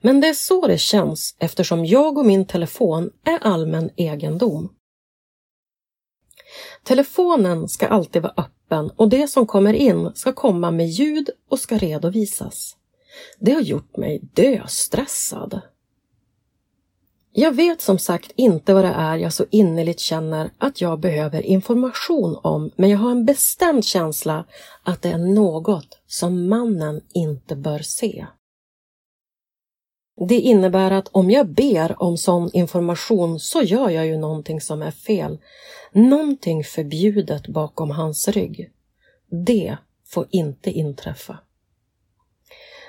men det är så det känns eftersom jag och min telefon är allmän egendom. Telefonen ska alltid vara öppen och det som kommer in ska komma med ljud och ska redovisas. Det har gjort mig döstressad. Jag vet som sagt inte vad det är jag så innerligt känner att jag behöver information om, men jag har en bestämd känsla att det är något som mannen inte bör se. Det innebär att om jag ber om sån information så gör jag ju någonting som är fel. Någonting förbjudet bakom hans rygg. Det får inte inträffa.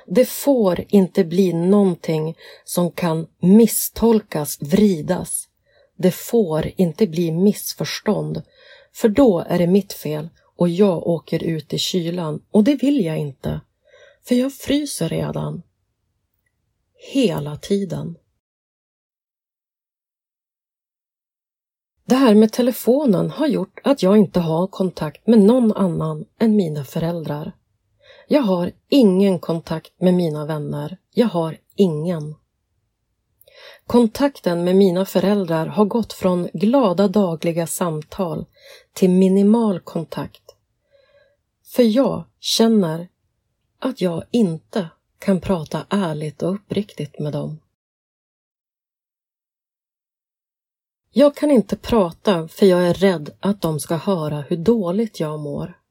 Det får inte bli någonting som kan misstolkas, vridas. Det får inte bli missförstånd, för då är det mitt fel och jag åker ut i kylan och det vill jag inte, för jag fryser redan. Hela tiden. Det här med telefonen har gjort att jag inte har kontakt med någon annan än mina föräldrar. Jag har ingen kontakt med mina vänner. Jag har ingen. Kontakten med mina föräldrar har gått från glada dagliga samtal till minimal kontakt. För jag känner att jag inte kan prata ärligt och uppriktigt med dem. Jag kan inte prata för jag är rädd att de ska höra hur dåligt jag mår.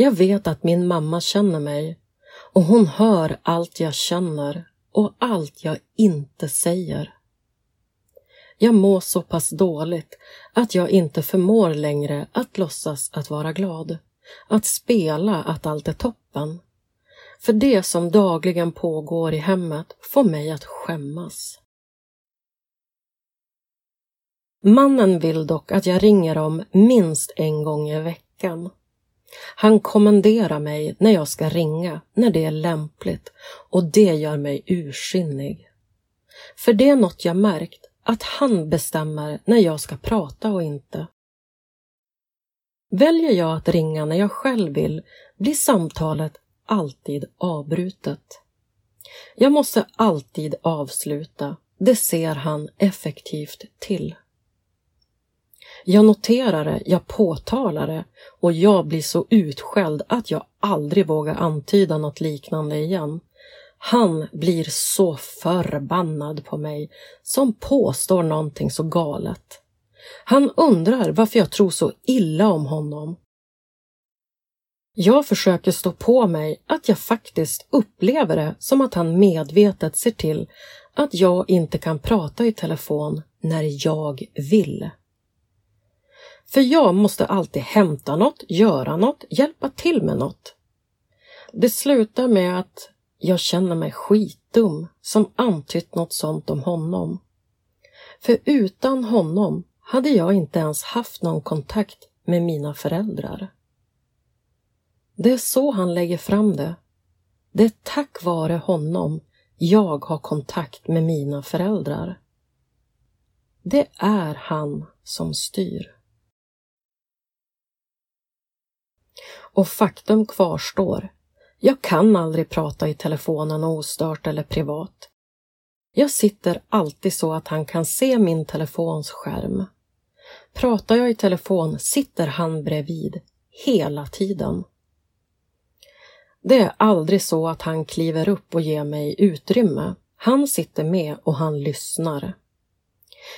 Jag vet att min mamma känner mig och hon hör allt jag känner och allt jag inte säger. Jag mår så pass dåligt att jag inte förmår längre att låtsas att vara glad, att spela att allt är toppen. För det som dagligen pågår i hemmet får mig att skämmas. Mannen vill dock att jag ringer om minst en gång i veckan. Han kommenderar mig när jag ska ringa, när det är lämpligt och det gör mig ursinnig. För det är något jag märkt, att han bestämmer när jag ska prata och inte. Väljer jag att ringa när jag själv vill blir samtalet alltid avbrutet. Jag måste alltid avsluta, det ser han effektivt till. Jag noterar det, jag påtalar det och jag blir så utskälld att jag aldrig vågar antyda något liknande igen. Han blir så förbannad på mig som påstår någonting så galet. Han undrar varför jag tror så illa om honom. Jag försöker stå på mig att jag faktiskt upplever det som att han medvetet ser till att jag inte kan prata i telefon när jag vill. För jag måste alltid hämta något, göra något, hjälpa till med något. Det slutar med att jag känner mig skitdum som antytt något sånt om honom. För utan honom hade jag inte ens haft någon kontakt med mina föräldrar. Det är så han lägger fram det. Det är tack vare honom jag har kontakt med mina föräldrar. Det är han som styr. Och faktum kvarstår. Jag kan aldrig prata i telefonen ostört eller privat. Jag sitter alltid så att han kan se min telefons skärm. Pratar jag i telefon sitter han bredvid, hela tiden. Det är aldrig så att han kliver upp och ger mig utrymme. Han sitter med och han lyssnar.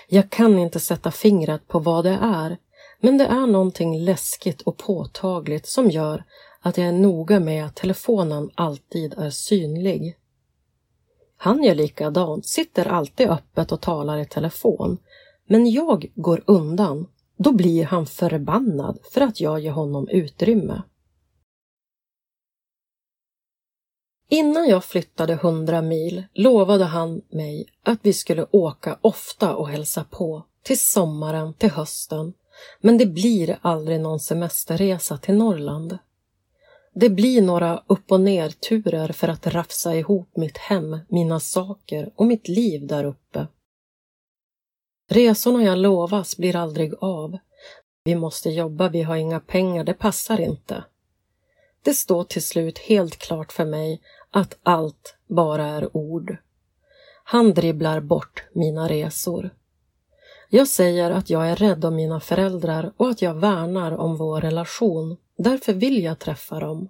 Jag kan inte sätta fingret på vad det är, men det är någonting läskigt och påtagligt som gör att jag är noga med att telefonen alltid är synlig. Han gör likadant, sitter alltid öppet och talar i telefon. Men jag går undan. Då blir han förbannad för att jag ger honom utrymme. Innan jag flyttade hundra mil lovade han mig att vi skulle åka ofta och hälsa på, till sommaren, till hösten. Men det blir aldrig någon semesterresa till Norrland. Det blir några upp och ner-turer för att rafsa ihop mitt hem, mina saker och mitt liv där uppe. Resorna jag lovas blir aldrig av. Vi måste jobba, vi har inga pengar, det passar inte. Det står till slut helt klart för mig att allt bara är ord. Han dribblar bort mina resor. Jag säger att jag är rädd om mina föräldrar och att jag värnar om vår relation. Därför vill jag träffa dem.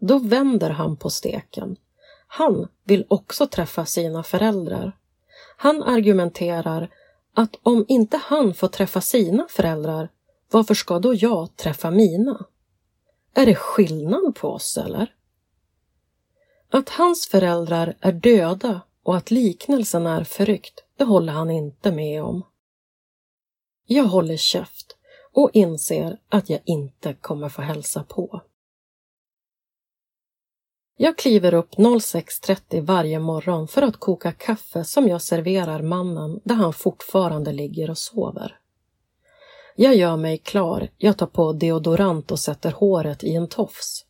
Då vänder han på steken. Han vill också träffa sina föräldrar. Han argumenterar att om inte han får träffa sina föräldrar, varför ska då jag träffa mina? Är det skillnad på oss eller? Att hans föräldrar är döda och att liknelsen är förryckt, det håller han inte med om. Jag håller käft och inser att jag inte kommer få hälsa på. Jag kliver upp 06.30 varje morgon för att koka kaffe som jag serverar mannen där han fortfarande ligger och sover. Jag gör mig klar, jag tar på deodorant och sätter håret i en tofs.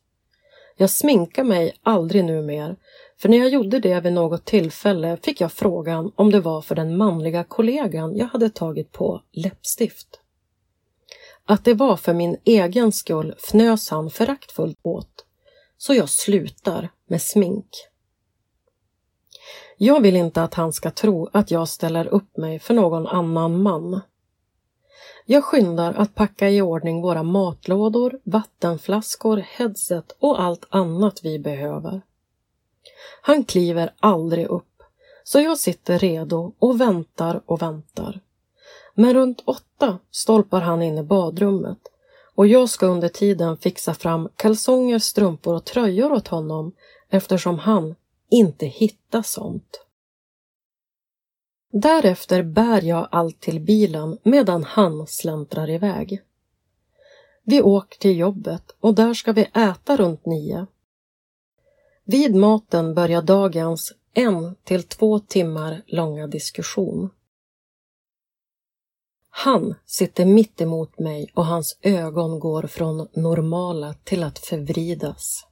Jag sminkar mig aldrig nu mer för när jag gjorde det vid något tillfälle fick jag frågan om det var för den manliga kollegan jag hade tagit på läppstift. Att det var för min egen skull fnös han föraktfullt åt, så jag slutar med smink. Jag vill inte att han ska tro att jag ställer upp mig för någon annan man. Jag skyndar att packa i ordning våra matlådor, vattenflaskor, headset och allt annat vi behöver. Han kliver aldrig upp, så jag sitter redo och väntar och väntar. Men runt åtta stolpar han in i badrummet och jag ska under tiden fixa fram kalsonger, strumpor och tröjor åt honom eftersom han inte hittar sånt. Därefter bär jag allt till bilen medan han släntrar iväg. Vi åker till jobbet och där ska vi äta runt nio. Vid maten börjar dagens en till två timmar långa diskussion. Han sitter mitt emot mig och hans ögon går från normala till att förvridas.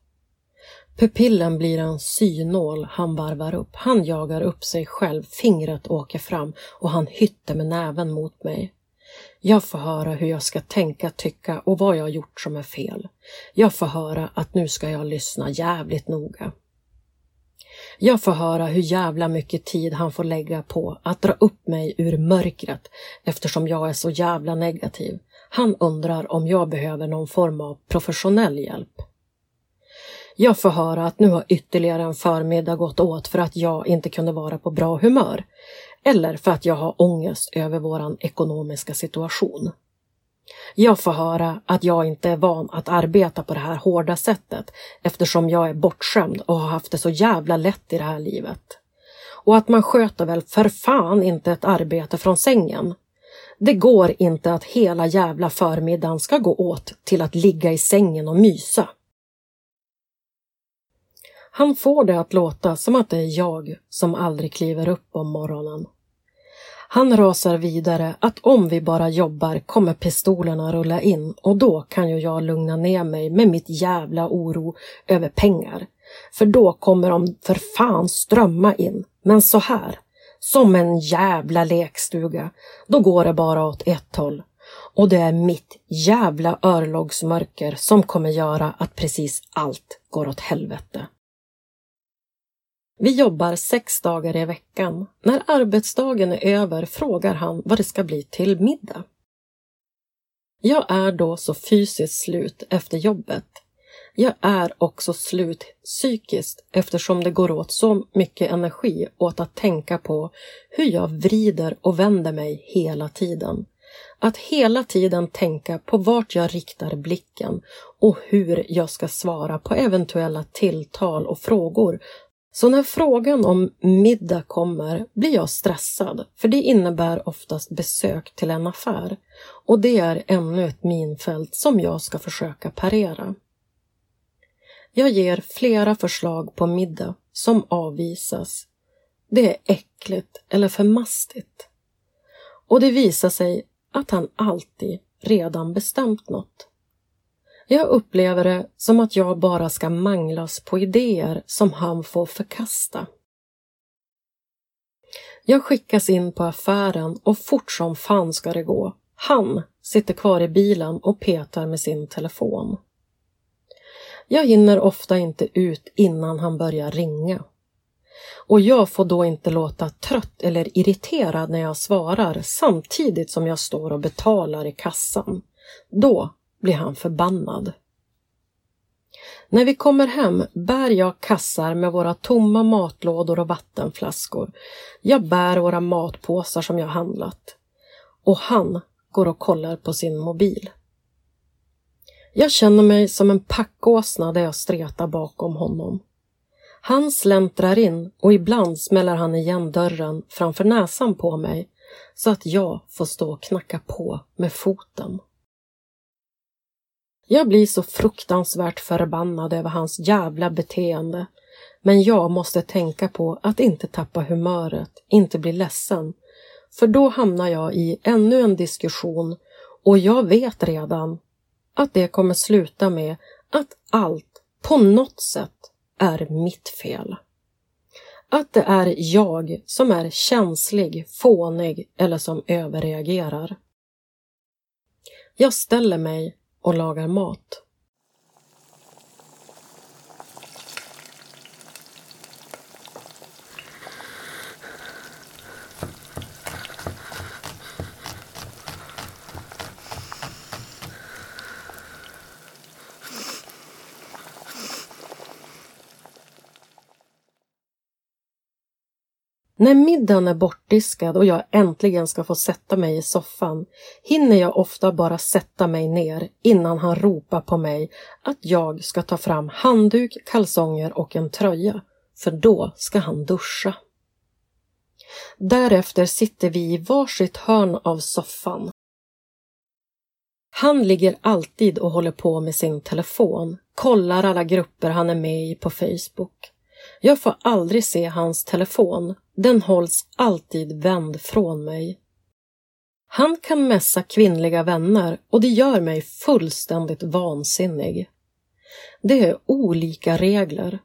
Pupillen blir en synål han varvar upp. Han jagar upp sig själv, fingret åker fram och han hytter med näven mot mig. Jag får höra hur jag ska tänka, tycka och vad jag har gjort som är fel. Jag får höra att nu ska jag lyssna jävligt noga. Jag får höra hur jävla mycket tid han får lägga på att dra upp mig ur mörkret eftersom jag är så jävla negativ. Han undrar om jag behöver någon form av professionell hjälp. Jag får höra att nu har ytterligare en förmiddag gått åt för att jag inte kunde vara på bra humör. Eller för att jag har ångest över våran ekonomiska situation. Jag får höra att jag inte är van att arbeta på det här hårda sättet eftersom jag är bortskämd och har haft det så jävla lätt i det här livet. Och att man sköter väl för fan inte ett arbete från sängen. Det går inte att hela jävla förmiddagen ska gå åt till att ligga i sängen och mysa. Han får det att låta som att det är jag som aldrig kliver upp om morgonen. Han rasar vidare att om vi bara jobbar kommer pistolerna rulla in och då kan ju jag lugna ner mig med mitt jävla oro över pengar. För då kommer de för fan strömma in. Men så här, som en jävla lekstuga, då går det bara åt ett håll. Och det är mitt jävla örlogsmörker som kommer göra att precis allt går åt helvete. Vi jobbar sex dagar i veckan. När arbetsdagen är över frågar han vad det ska bli till middag. Jag är då så fysiskt slut efter jobbet. Jag är också slut psykiskt eftersom det går åt så mycket energi åt att tänka på hur jag vrider och vänder mig hela tiden. Att hela tiden tänka på vart jag riktar blicken och hur jag ska svara på eventuella tilltal och frågor så när frågan om middag kommer blir jag stressad för det innebär oftast besök till en affär och det är ännu ett minfält som jag ska försöka parera. Jag ger flera förslag på middag som avvisas. Det är äckligt eller för mastigt. Och det visar sig att han alltid redan bestämt något. Jag upplever det som att jag bara ska manglas på idéer som han får förkasta. Jag skickas in på affären och fort som fan ska det gå. Han sitter kvar i bilen och petar med sin telefon. Jag hinner ofta inte ut innan han börjar ringa. Och jag får då inte låta trött eller irriterad när jag svarar samtidigt som jag står och betalar i kassan. Då blir han förbannad. När vi kommer hem bär jag kassar med våra tomma matlådor och vattenflaskor. Jag bär våra matpåsar som jag handlat. Och han går och kollar på sin mobil. Jag känner mig som en packåsna där jag stretar bakom honom. Han släntrar in och ibland smäller han igen dörren framför näsan på mig så att jag får stå och knacka på med foten. Jag blir så fruktansvärt förbannad över hans jävla beteende. Men jag måste tänka på att inte tappa humöret, inte bli ledsen. För då hamnar jag i ännu en diskussion och jag vet redan att det kommer sluta med att allt på något sätt är mitt fel. Att det är jag som är känslig, fånig eller som överreagerar. Jag ställer mig och lagar mat. När middagen är bortdiskad och jag äntligen ska få sätta mig i soffan hinner jag ofta bara sätta mig ner innan han ropar på mig att jag ska ta fram handduk, kalsonger och en tröja. för då ska han duscha. Därefter sitter vi i varsitt hörn av soffan. Han ligger alltid och håller på med sin telefon, kollar alla grupper han är med i på Facebook. Jag får aldrig se hans telefon, den hålls alltid vänd från mig. Han kan mässa kvinnliga vänner och det gör mig fullständigt vansinnig. Det är olika regler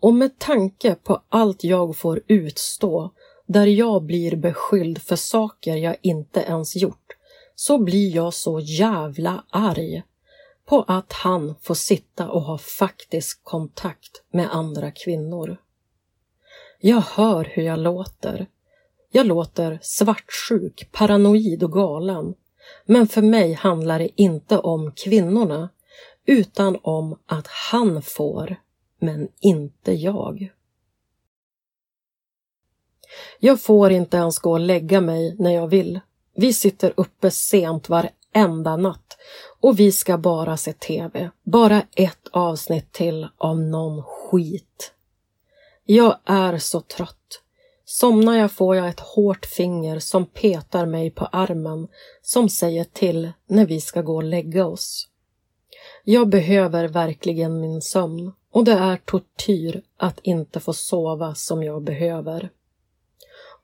och med tanke på allt jag får utstå där jag blir beskylld för saker jag inte ens gjort så blir jag så jävla arg på att han får sitta och ha faktisk kontakt med andra kvinnor. Jag hör hur jag låter. Jag låter svartsjuk, paranoid och galen. Men för mig handlar det inte om kvinnorna utan om att han får, men inte jag. Jag får inte ens gå och lägga mig när jag vill. Vi sitter uppe sent varenda natt och vi ska bara se TV. Bara ett avsnitt till av någon skit. Jag är så trött. Somnar jag får jag ett hårt finger som petar mig på armen som säger till när vi ska gå och lägga oss. Jag behöver verkligen min sömn och det är tortyr att inte få sova som jag behöver.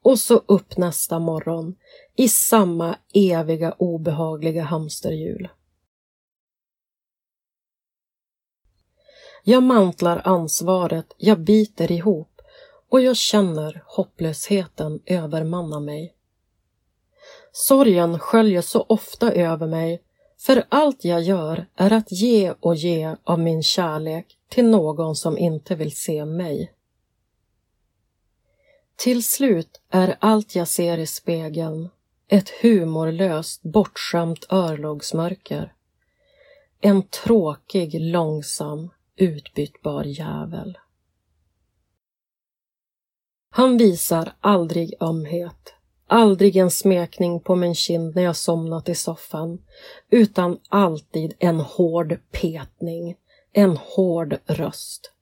Och så upp nästa morgon i samma eviga obehagliga hamsterhjul. Jag mantlar ansvaret, jag biter ihop och jag känner hopplösheten övermanna mig. Sorgen sköljer så ofta över mig för allt jag gör är att ge och ge av min kärlek till någon som inte vill se mig. Till slut är allt jag ser i spegeln ett humorlöst, bortskämt örlogsmörker. En tråkig, långsam, utbytbar jävel. Han visar aldrig ömhet, aldrig en smekning på min kind när jag somnat i soffan, utan alltid en hård petning, en hård röst.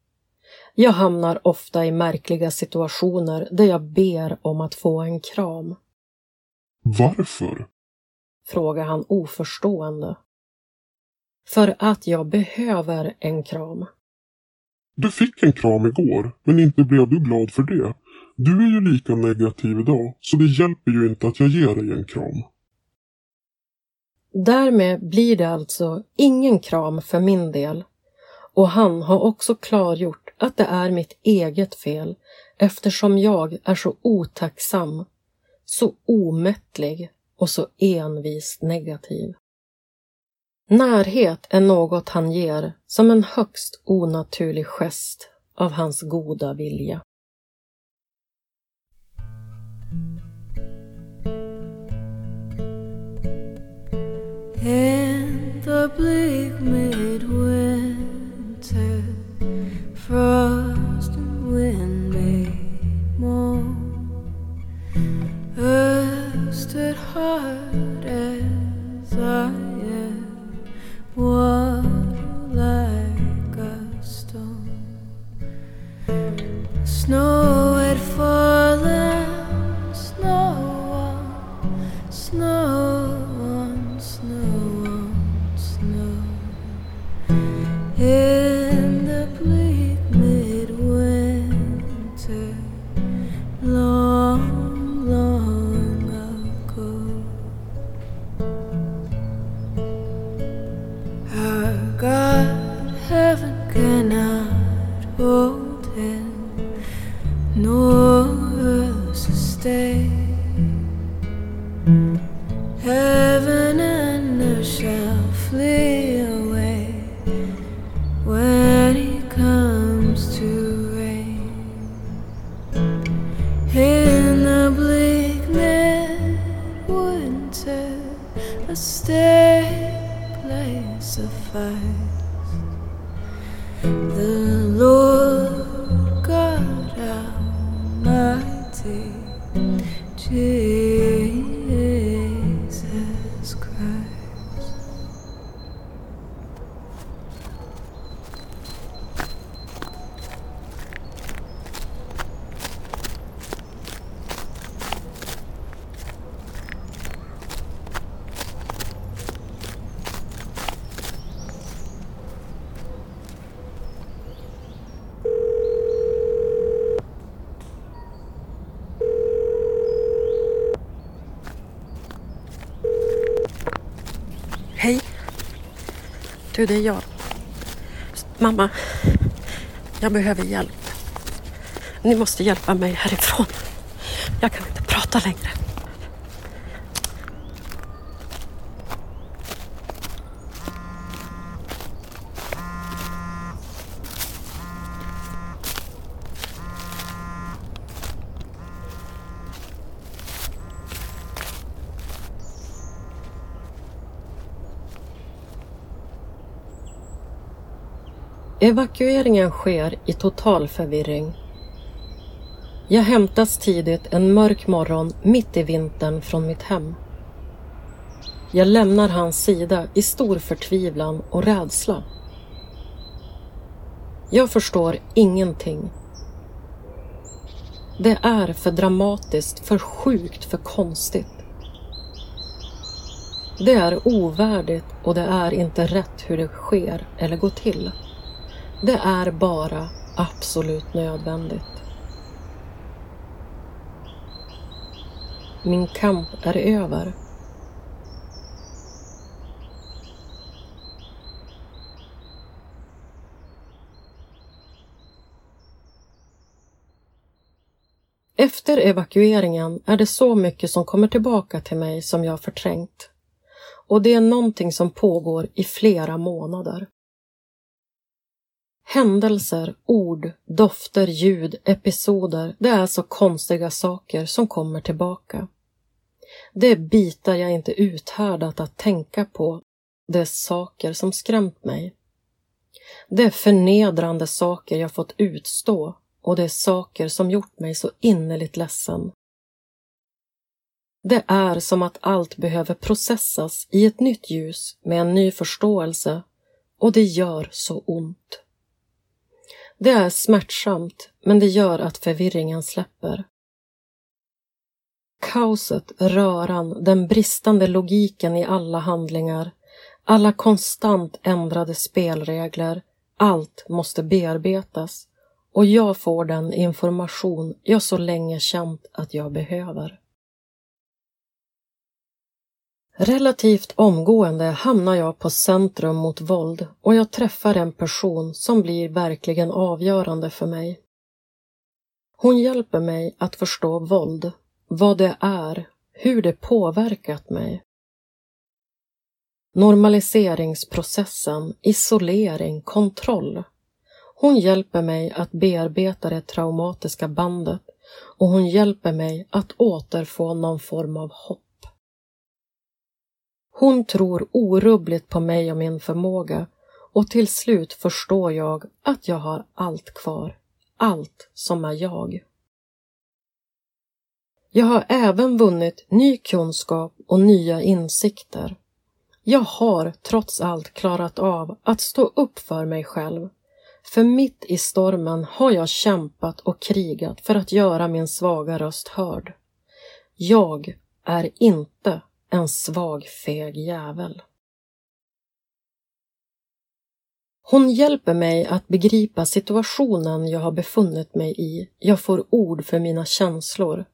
Jag hamnar ofta i märkliga situationer där jag ber om att få en kram. Varför? Frågar han oförstående. För att jag behöver en kram. Du fick en kram igår, men inte blev du glad för det. Du är ju lika negativ idag, så det hjälper ju inte att jag ger dig en kram. Därmed blir det alltså ingen kram för min del och han har också klargjort att det är mitt eget fel eftersom jag är så otacksam, så omättlig och så envist negativ. Närhet är något han ger som en högst onaturlig gest av hans goda vilja. In the bleak midwinter, frost and wind made moan. Earth stood hard as I 我 jag behöver hjälp. Ni måste hjälpa mig härifrån. Jag kan inte prata längre. Evakueringen sker i total förvirring. Jag hämtas tidigt en mörk morgon mitt i vintern från mitt hem. Jag lämnar hans sida i stor förtvivlan och rädsla. Jag förstår ingenting. Det är för dramatiskt, för sjukt, för konstigt. Det är ovärdigt och det är inte rätt hur det sker eller går till. Det är bara absolut nödvändigt. Min kamp är över. Efter evakueringen är det så mycket som kommer tillbaka till mig som jag förträngt. Och det är någonting som pågår i flera månader. Händelser, ord, dofter, ljud, episoder, det är så konstiga saker som kommer tillbaka. Det är bitar jag inte uthärdat att tänka på. Det är saker som skrämt mig. Det är förnedrande saker jag fått utstå och det är saker som gjort mig så innerligt ledsen. Det är som att allt behöver processas i ett nytt ljus med en ny förståelse och det gör så ont. Det är smärtsamt, men det gör att förvirringen släpper. Kaoset, röran, den bristande logiken i alla handlingar, alla konstant ändrade spelregler, allt måste bearbetas och jag får den information jag så länge känt att jag behöver. Relativt omgående hamnar jag på Centrum mot våld och jag träffar en person som blir verkligen avgörande för mig. Hon hjälper mig att förstå våld, vad det är, hur det påverkat mig. Normaliseringsprocessen, isolering, kontroll. Hon hjälper mig att bearbeta det traumatiska bandet och hon hjälper mig att återfå någon form av hopp. Hon tror orubbligt på mig och min förmåga och till slut förstår jag att jag har allt kvar. Allt som är jag. Jag har även vunnit ny kunskap och nya insikter. Jag har trots allt klarat av att stå upp för mig själv. För mitt i stormen har jag kämpat och krigat för att göra min svaga röst hörd. Jag är inte en svag, feg jävel. Hon hjälper mig att begripa situationen jag har befunnit mig i. Jag får ord för mina känslor.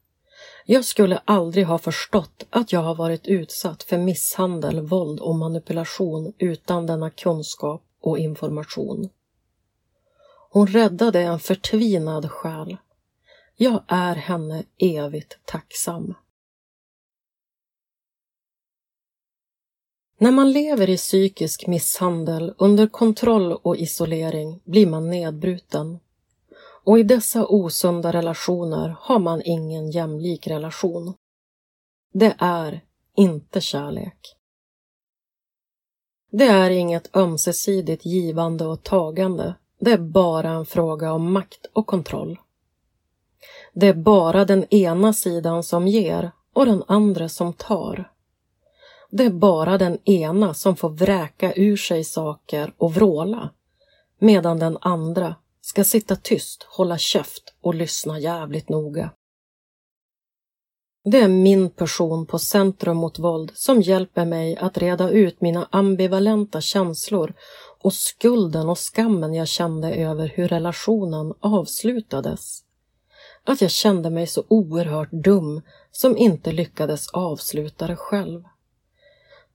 Jag skulle aldrig ha förstått att jag har varit utsatt för misshandel, våld och manipulation utan denna kunskap och information. Hon räddade en förtvinad själ. Jag är henne evigt tacksam. När man lever i psykisk misshandel under kontroll och isolering blir man nedbruten. Och i dessa osunda relationer har man ingen jämlik relation. Det är inte kärlek. Det är inget ömsesidigt givande och tagande. Det är bara en fråga om makt och kontroll. Det är bara den ena sidan som ger och den andra som tar. Det är bara den ena som får vräka ur sig saker och vråla, medan den andra ska sitta tyst, hålla käft och lyssna jävligt noga. Det är min person på Centrum mot våld som hjälper mig att reda ut mina ambivalenta känslor och skulden och skammen jag kände över hur relationen avslutades. Att jag kände mig så oerhört dum som inte lyckades avsluta det själv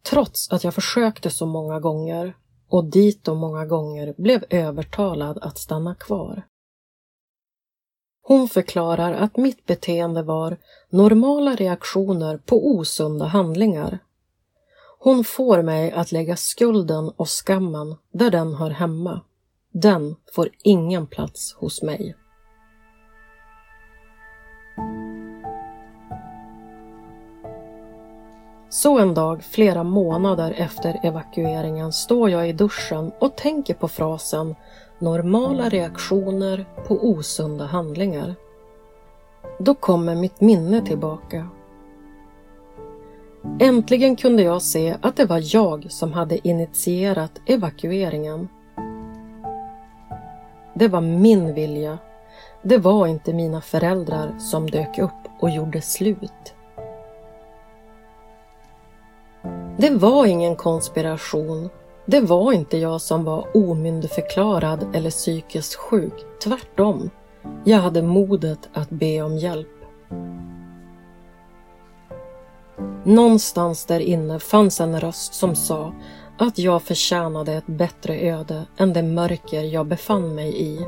trots att jag försökte så många gånger och dit och många gånger blev övertalad att stanna kvar. Hon förklarar att mitt beteende var normala reaktioner på osunda handlingar. Hon får mig att lägga skulden och skammen där den hör hemma. Den får ingen plats hos mig. Så en dag, flera månader efter evakueringen, står jag i duschen och tänker på frasen normala reaktioner på osunda handlingar. Då kommer mitt minne tillbaka. Äntligen kunde jag se att det var jag som hade initierat evakueringen. Det var min vilja. Det var inte mina föräldrar som dök upp och gjorde slut. Det var ingen konspiration. Det var inte jag som var omyndigförklarad eller psykiskt sjuk. Tvärtom. Jag hade modet att be om hjälp. Någonstans där inne fanns en röst som sa att jag förtjänade ett bättre öde än det mörker jag befann mig i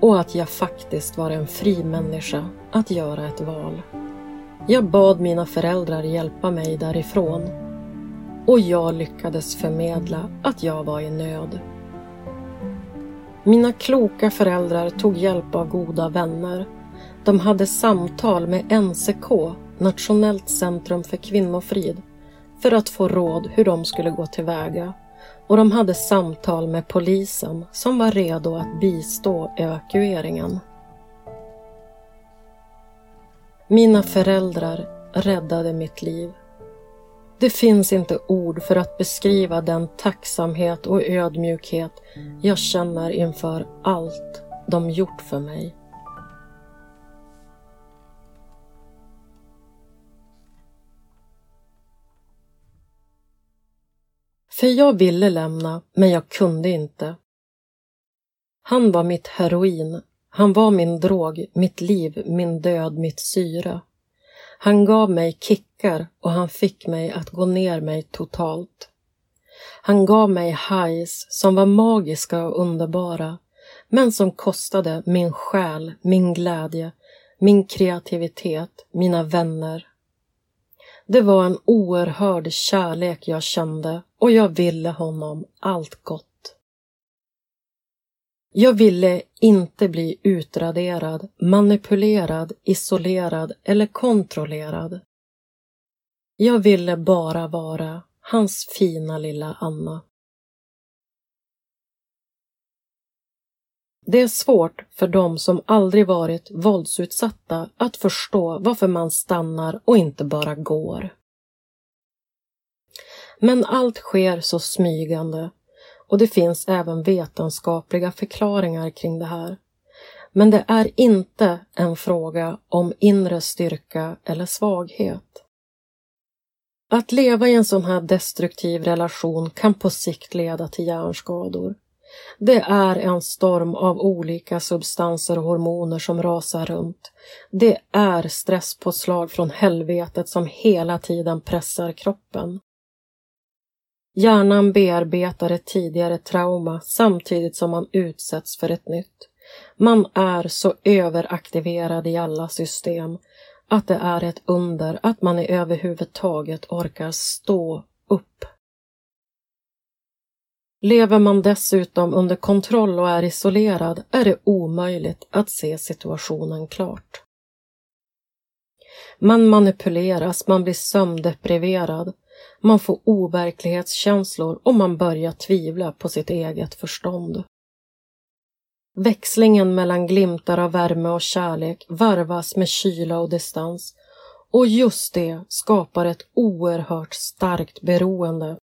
och att jag faktiskt var en fri människa att göra ett val. Jag bad mina föräldrar hjälpa mig därifrån och jag lyckades förmedla att jag var i nöd. Mina kloka föräldrar tog hjälp av goda vänner. De hade samtal med NCK, Nationellt centrum för kvinnofrid, för att få råd hur de skulle gå tillväga och de hade samtal med polisen som var redo att bistå evakueringen. Mina föräldrar räddade mitt liv. Det finns inte ord för att beskriva den tacksamhet och ödmjukhet jag känner inför allt de gjort för mig. För jag ville lämna, men jag kunde inte. Han var mitt heroin, han var min drog, mitt liv, min död, mitt syre. Han gav mig tankar och han fick mig att gå ner mig totalt. Han gav mig highs som var magiska och underbara, men som kostade min själ, min glädje, min kreativitet, mina vänner. Det var en oerhörd kärlek jag kände och jag ville honom allt gott. Jag ville inte bli utraderad, manipulerad, isolerad eller kontrollerad. Jag ville bara vara hans fina lilla Anna. Det är svårt för dem som aldrig varit våldsutsatta att förstå varför man stannar och inte bara går. Men allt sker så smygande och det finns även vetenskapliga förklaringar kring det här. Men det är inte en fråga om inre styrka eller svaghet. Att leva i en sån här destruktiv relation kan på sikt leda till hjärnskador. Det är en storm av olika substanser och hormoner som rasar runt. Det är stresspåslag från helvetet som hela tiden pressar kroppen. Hjärnan bearbetar ett tidigare trauma samtidigt som man utsätts för ett nytt. Man är så överaktiverad i alla system att det är ett under att man överhuvudtaget orkar stå upp. Lever man dessutom under kontroll och är isolerad är det omöjligt att se situationen klart. Man manipuleras, man blir sömndepriverad man får overklighetskänslor och man börjar tvivla på sitt eget förstånd. Växlingen mellan glimtar av värme och kärlek varvas med kyla och distans och just det skapar ett oerhört starkt beroende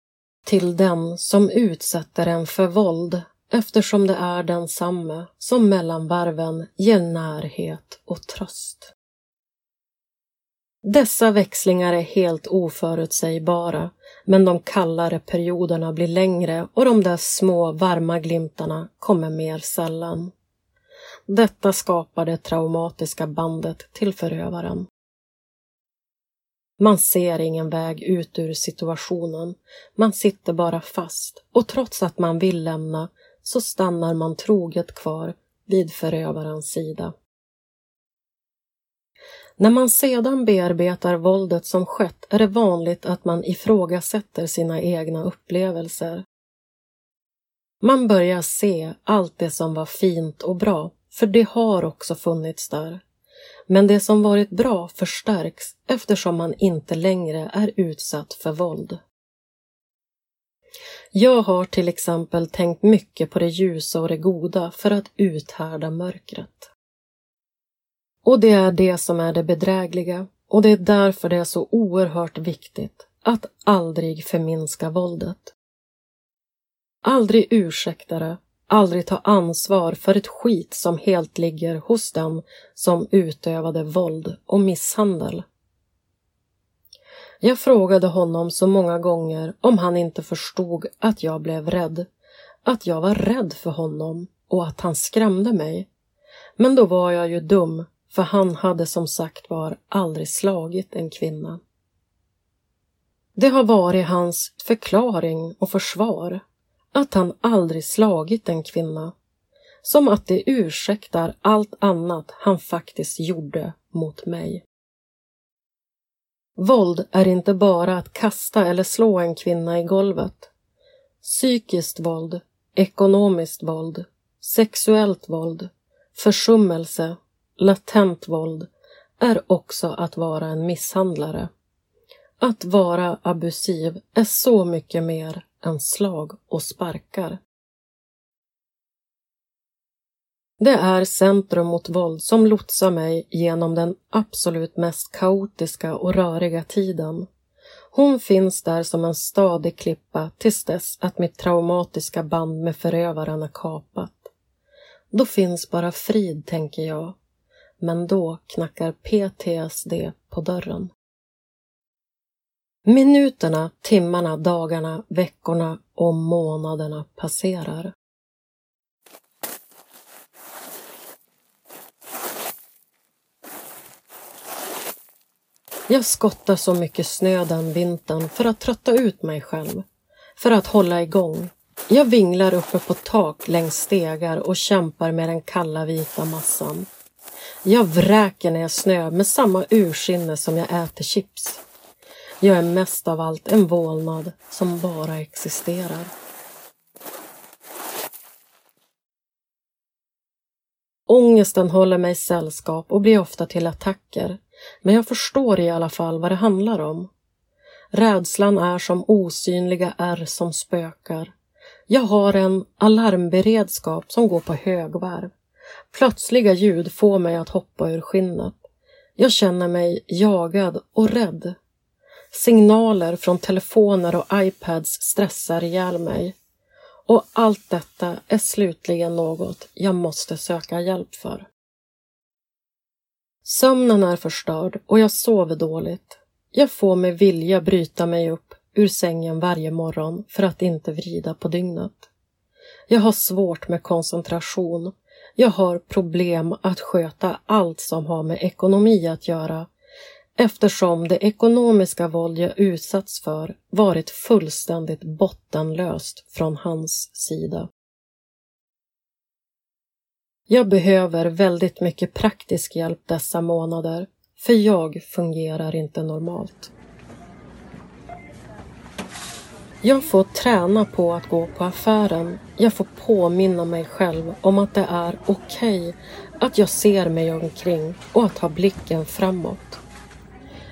till den som utsätter en för våld eftersom det är densamme som mellan varven ger närhet och tröst. Dessa växlingar är helt oförutsägbara, men de kallare perioderna blir längre och de där små varma glimtarna kommer mer sällan. Detta skapar det traumatiska bandet till förövaren. Man ser ingen väg ut ur situationen. Man sitter bara fast och trots att man vill lämna så stannar man troget kvar vid förövarens sida. När man sedan bearbetar våldet som skett är det vanligt att man ifrågasätter sina egna upplevelser. Man börjar se allt det som var fint och bra, för det har också funnits där. Men det som varit bra förstärks eftersom man inte längre är utsatt för våld. Jag har till exempel tänkt mycket på det ljusa och det goda för att uthärda mörkret. Och det är det som är det bedrägliga och det är därför det är så oerhört viktigt att aldrig förminska våldet. Aldrig ursäkta det, aldrig ta ansvar för ett skit som helt ligger hos den som utövade våld och misshandel. Jag frågade honom så många gånger om han inte förstod att jag blev rädd, att jag var rädd för honom och att han skrämde mig. Men då var jag ju dum, för han hade som sagt var aldrig slagit en kvinna. Det har varit hans förklaring och försvar att han aldrig slagit en kvinna. Som att det ursäktar allt annat han faktiskt gjorde mot mig. Våld är inte bara att kasta eller slå en kvinna i golvet. Psykiskt våld, ekonomiskt våld, sexuellt våld, försummelse, latent våld är också att vara en misshandlare. Att vara abusiv är så mycket mer än slag och sparkar. Det är Centrum mot våld som lotsar mig genom den absolut mest kaotiska och röriga tiden. Hon finns där som en stadig klippa tills dess att mitt traumatiska band med förövaren är kapat. Då finns bara frid, tänker jag. Men då knackar PTSD på dörren. Minuterna, timmarna, dagarna, veckorna och månaderna passerar. Jag skottar så mycket snö den vintern för att trötta ut mig själv, för att hålla igång. Jag vinglar uppe på tak längs stegar och kämpar med den kalla vita massan. Jag vräker när jag snö med samma ursinne som jag äter chips. Jag är mest av allt en vålnad som bara existerar. Ångesten håller mig sällskap och blir ofta till attacker, men jag förstår i alla fall vad det handlar om. Rädslan är som osynliga ärr som spökar. Jag har en alarmberedskap som går på högvarv. Plötsliga ljud får mig att hoppa ur skinnet. Jag känner mig jagad och rädd. Signaler från telefoner och iPads stressar ihjäl mig. Och allt detta är slutligen något jag måste söka hjälp för. Sömnen är förstörd och jag sover dåligt. Jag får med vilja bryta mig upp ur sängen varje morgon för att inte vrida på dygnet. Jag har svårt med koncentration. Jag har problem att sköta allt som har med ekonomi att göra eftersom det ekonomiska våld jag utsatts för varit fullständigt bottenlöst från hans sida. Jag behöver väldigt mycket praktisk hjälp dessa månader, för jag fungerar inte normalt. Jag får träna på att gå på affären. Jag får påminna mig själv om att det är okej okay att jag ser mig omkring och att ha blicken framåt.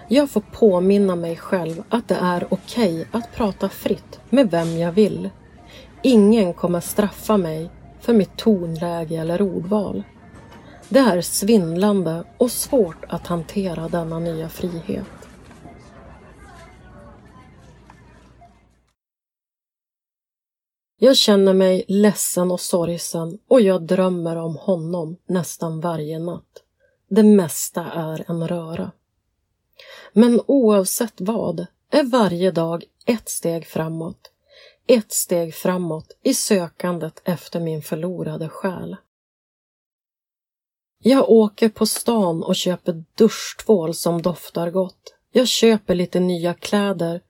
Jag får påminna mig själv att det är okej okay att prata fritt med vem jag vill. Ingen kommer straffa mig för mitt tonläge eller ordval. Det är svindlande och svårt att hantera denna nya frihet. Jag känner mig ledsen och sorgsen och jag drömmer om honom nästan varje natt. Det mesta är en röra. Men oavsett vad är varje dag ett steg framåt. Ett steg framåt i sökandet efter min förlorade själ. Jag åker på stan och köper duschtvål som doftar gott. Jag köper lite nya kläder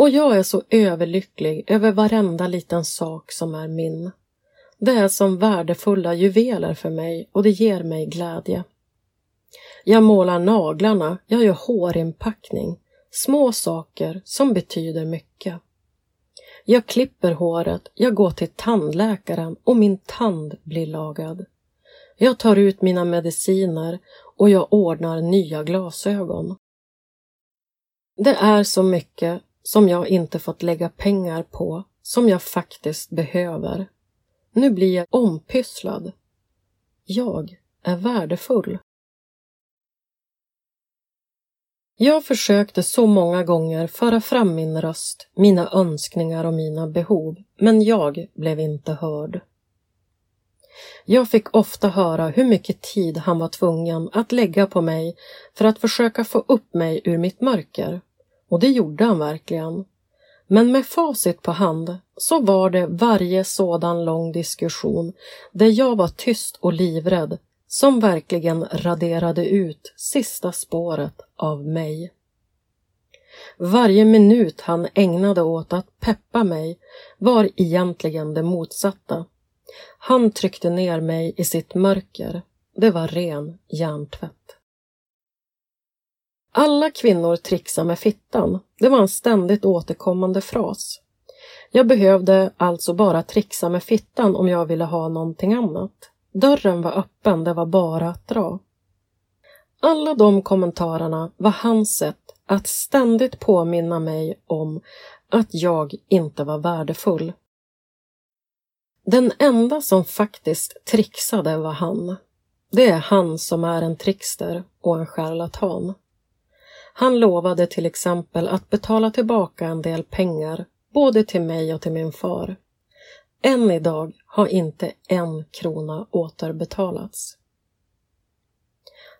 och jag är så överlycklig över varenda liten sak som är min. Det är som värdefulla juveler för mig och det ger mig glädje. Jag målar naglarna, jag gör hårinpackning, små saker som betyder mycket. Jag klipper håret, jag går till tandläkaren och min tand blir lagad. Jag tar ut mina mediciner och jag ordnar nya glasögon. Det är så mycket som jag inte fått lägga pengar på som jag faktiskt behöver. Nu blir jag ompysslad. Jag är värdefull. Jag försökte så många gånger föra fram min röst, mina önskningar och mina behov, men jag blev inte hörd. Jag fick ofta höra hur mycket tid han var tvungen att lägga på mig för att försöka få upp mig ur mitt mörker. Och det gjorde han verkligen. Men med facit på hand så var det varje sådan lång diskussion där jag var tyst och livrädd som verkligen raderade ut sista spåret av mig. Varje minut han ägnade åt att peppa mig var egentligen det motsatta. Han tryckte ner mig i sitt mörker. Det var ren hjärntvätt. Alla kvinnor trixar med fittan. Det var en ständigt återkommande fras. Jag behövde alltså bara trixa med fittan om jag ville ha någonting annat. Dörren var öppen, det var bara att dra. Alla de kommentarerna var hans sätt att ständigt påminna mig om att jag inte var värdefull. Den enda som faktiskt trixade var han. Det är han som är en trickster och en charlatan. Han lovade till exempel att betala tillbaka en del pengar både till mig och till min far. Än idag har inte en krona återbetalats.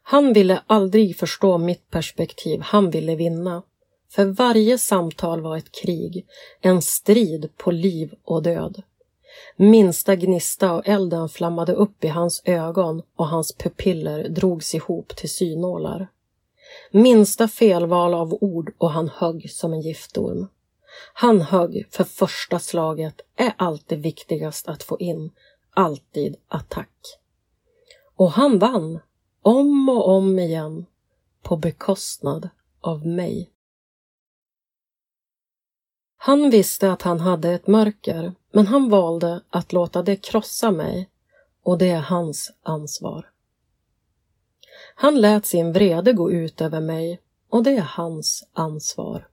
Han ville aldrig förstå mitt perspektiv, han ville vinna. För varje samtal var ett krig, en strid på liv och död. Minsta gnista av elden flammade upp i hans ögon och hans pupiller drogs ihop till synålar. Minsta felval av ord och han högg som en giftorm. Han högg för första slaget är alltid viktigast att få in, alltid attack. Och han vann, om och om igen, på bekostnad av mig. Han visste att han hade ett mörker, men han valde att låta det krossa mig och det är hans ansvar. Han lät sin vrede gå ut över mig och det är hans ansvar.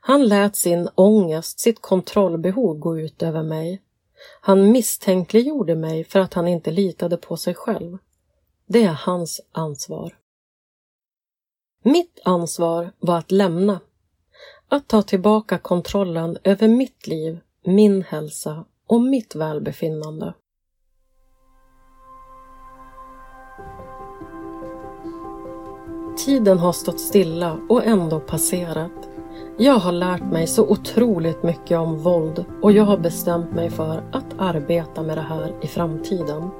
Han lät sin ångest, sitt kontrollbehov gå ut över mig. Han misstänkliggjorde mig för att han inte litade på sig själv. Det är hans ansvar. Mitt ansvar var att lämna. Att ta tillbaka kontrollen över mitt liv, min hälsa och mitt välbefinnande. Tiden har stått stilla och ändå passerat. Jag har lärt mig så otroligt mycket om våld och jag har bestämt mig för att arbeta med det här i framtiden.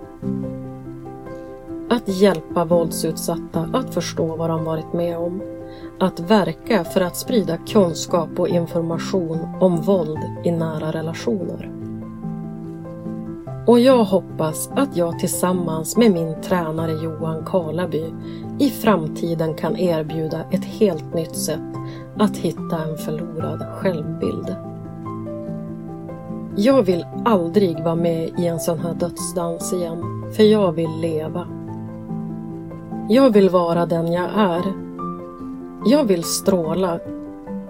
Att hjälpa våldsutsatta att förstå vad de varit med om. Att verka för att sprida kunskap och information om våld i nära relationer. Och jag hoppas att jag tillsammans med min tränare Johan Karlaby i framtiden kan erbjuda ett helt nytt sätt att hitta en förlorad självbild. Jag vill aldrig vara med i en sån här dödsdans igen, för jag vill leva. Jag vill vara den jag är. Jag vill stråla.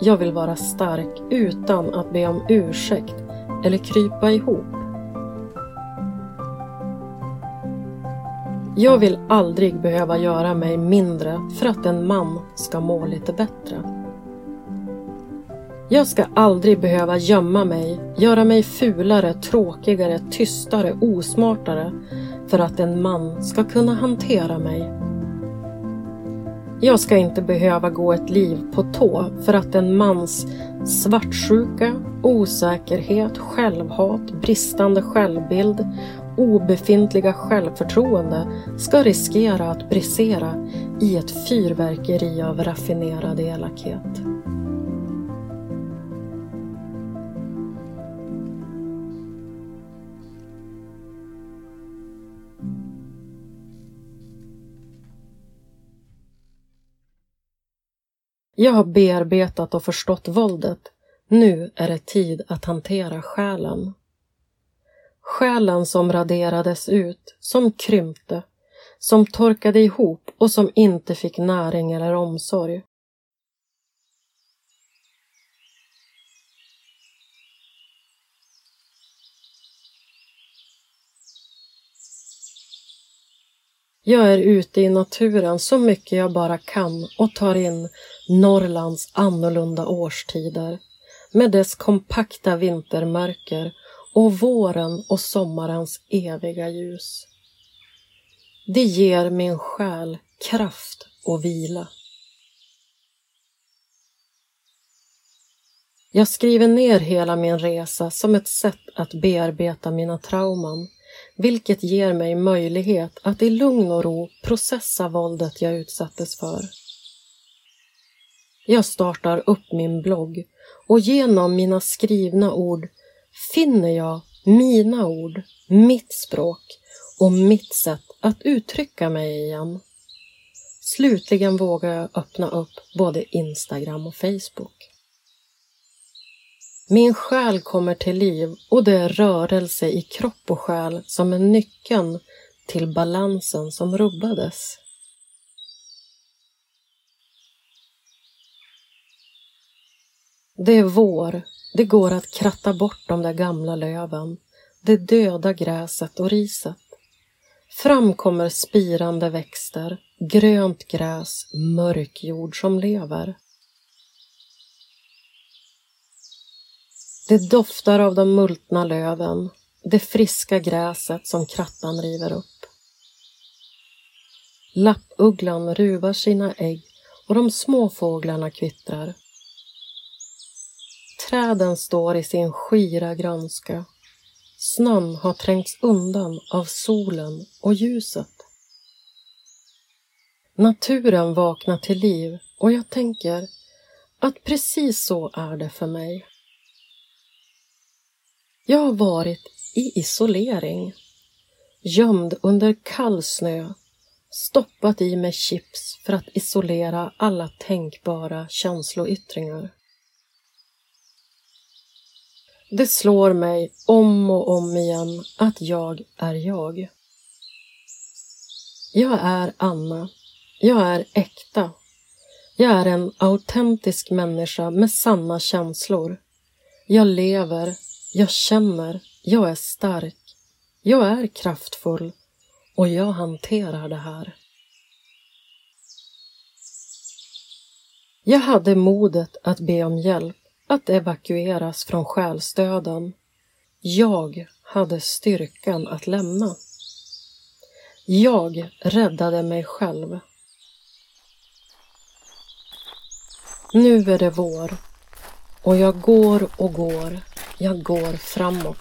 Jag vill vara stark utan att be om ursäkt eller krypa ihop. Jag vill aldrig behöva göra mig mindre för att en man ska må lite bättre. Jag ska aldrig behöva gömma mig, göra mig fulare, tråkigare, tystare, osmartare för att en man ska kunna hantera mig. Jag ska inte behöva gå ett liv på tå för att en mans svartsjuka, osäkerhet, självhat, bristande självbild obefintliga självförtroende ska riskera att brisera i ett fyrverkeri av raffinerad elakhet. Jag har bearbetat och förstått våldet. Nu är det tid att hantera själen. Själen som raderades ut, som krympte, som torkade ihop och som inte fick näring eller omsorg. Jag är ute i naturen så mycket jag bara kan och tar in Norrlands annorlunda årstider med dess kompakta vintermörker och våren och sommarens eviga ljus. Det ger min själ kraft och vila. Jag skriver ner hela min resa som ett sätt att bearbeta mina trauman, vilket ger mig möjlighet att i lugn och ro processa våldet jag utsattes för. Jag startar upp min blogg och genom mina skrivna ord finner jag mina ord, mitt språk och mitt sätt att uttrycka mig igen. Slutligen vågar jag öppna upp både Instagram och Facebook. Min själ kommer till liv och det är rörelse i kropp och själ som är nyckeln till balansen som rubbades. Det är vår. Det går att kratta bort de där gamla löven, det döda gräset och riset. Fram kommer spirande växter, grönt gräs, mörk jord som lever. Det doftar av de multna löven, det friska gräset som krattan river upp. Lappugglan ruvar sina ägg och de små fåglarna kvittrar. Träden står i sin skira grönska. Snön har trängts undan av solen och ljuset. Naturen vaknar till liv och jag tänker att precis så är det för mig. Jag har varit i isolering, gömd under kall snö, stoppat i mig chips för att isolera alla tänkbara känsloyttringar. Det slår mig om och om igen att jag är jag. Jag är Anna. Jag är äkta. Jag är en autentisk människa med sanna känslor. Jag lever, jag känner, jag är stark. Jag är kraftfull och jag hanterar det här. Jag hade modet att be om hjälp att evakueras från själsdöden. Jag hade styrkan att lämna. Jag räddade mig själv. Nu är det vår och jag går och går. Jag går framåt.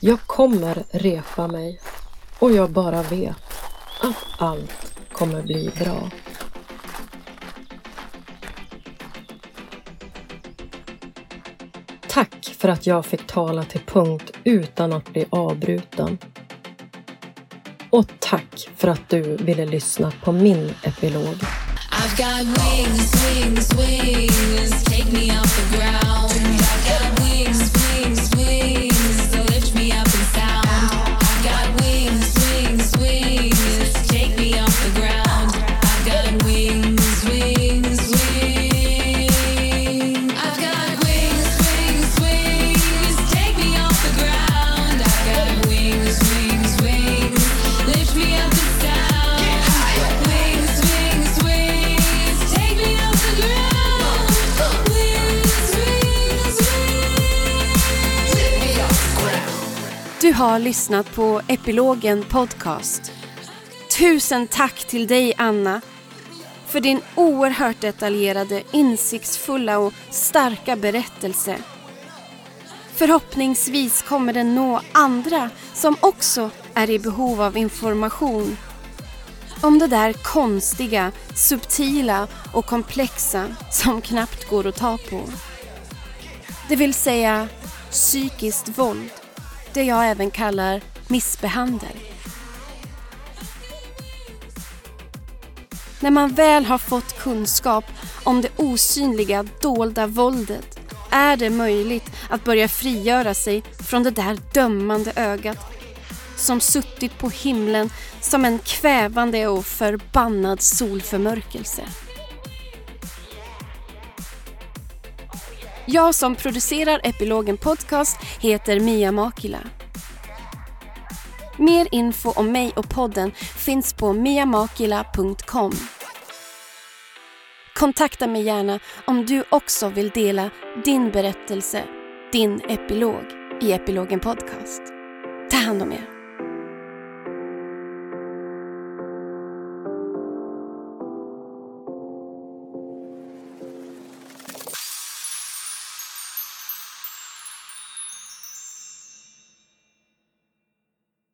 Jag kommer repa mig och jag bara vet att allt kommer bli bra. Tack för att jag fick tala till punkt utan att bli avbruten. Och tack för att du ville lyssna på min epilog. I've got wings, wings, wings, take me off the ground. Har lyssnat på Epilogen Podcast. Tusen tack till dig Anna för din oerhört detaljerade, insiktsfulla och starka berättelse. Förhoppningsvis kommer den nå andra som också är i behov av information om det där konstiga, subtila och komplexa som knappt går att ta på. Det vill säga psykiskt våld, det jag även kallar missbehandel. När man väl har fått kunskap om det osynliga, dolda våldet är det möjligt att börja frigöra sig från det där dömande ögat som suttit på himlen som en kvävande och förbannad solförmörkelse. Jag som producerar Epilogen Podcast heter Mia Makila. Mer info om mig och podden finns på miamakila.com. Kontakta mig gärna om du också vill dela din berättelse, din epilog i Epilogen Podcast. Ta hand om er.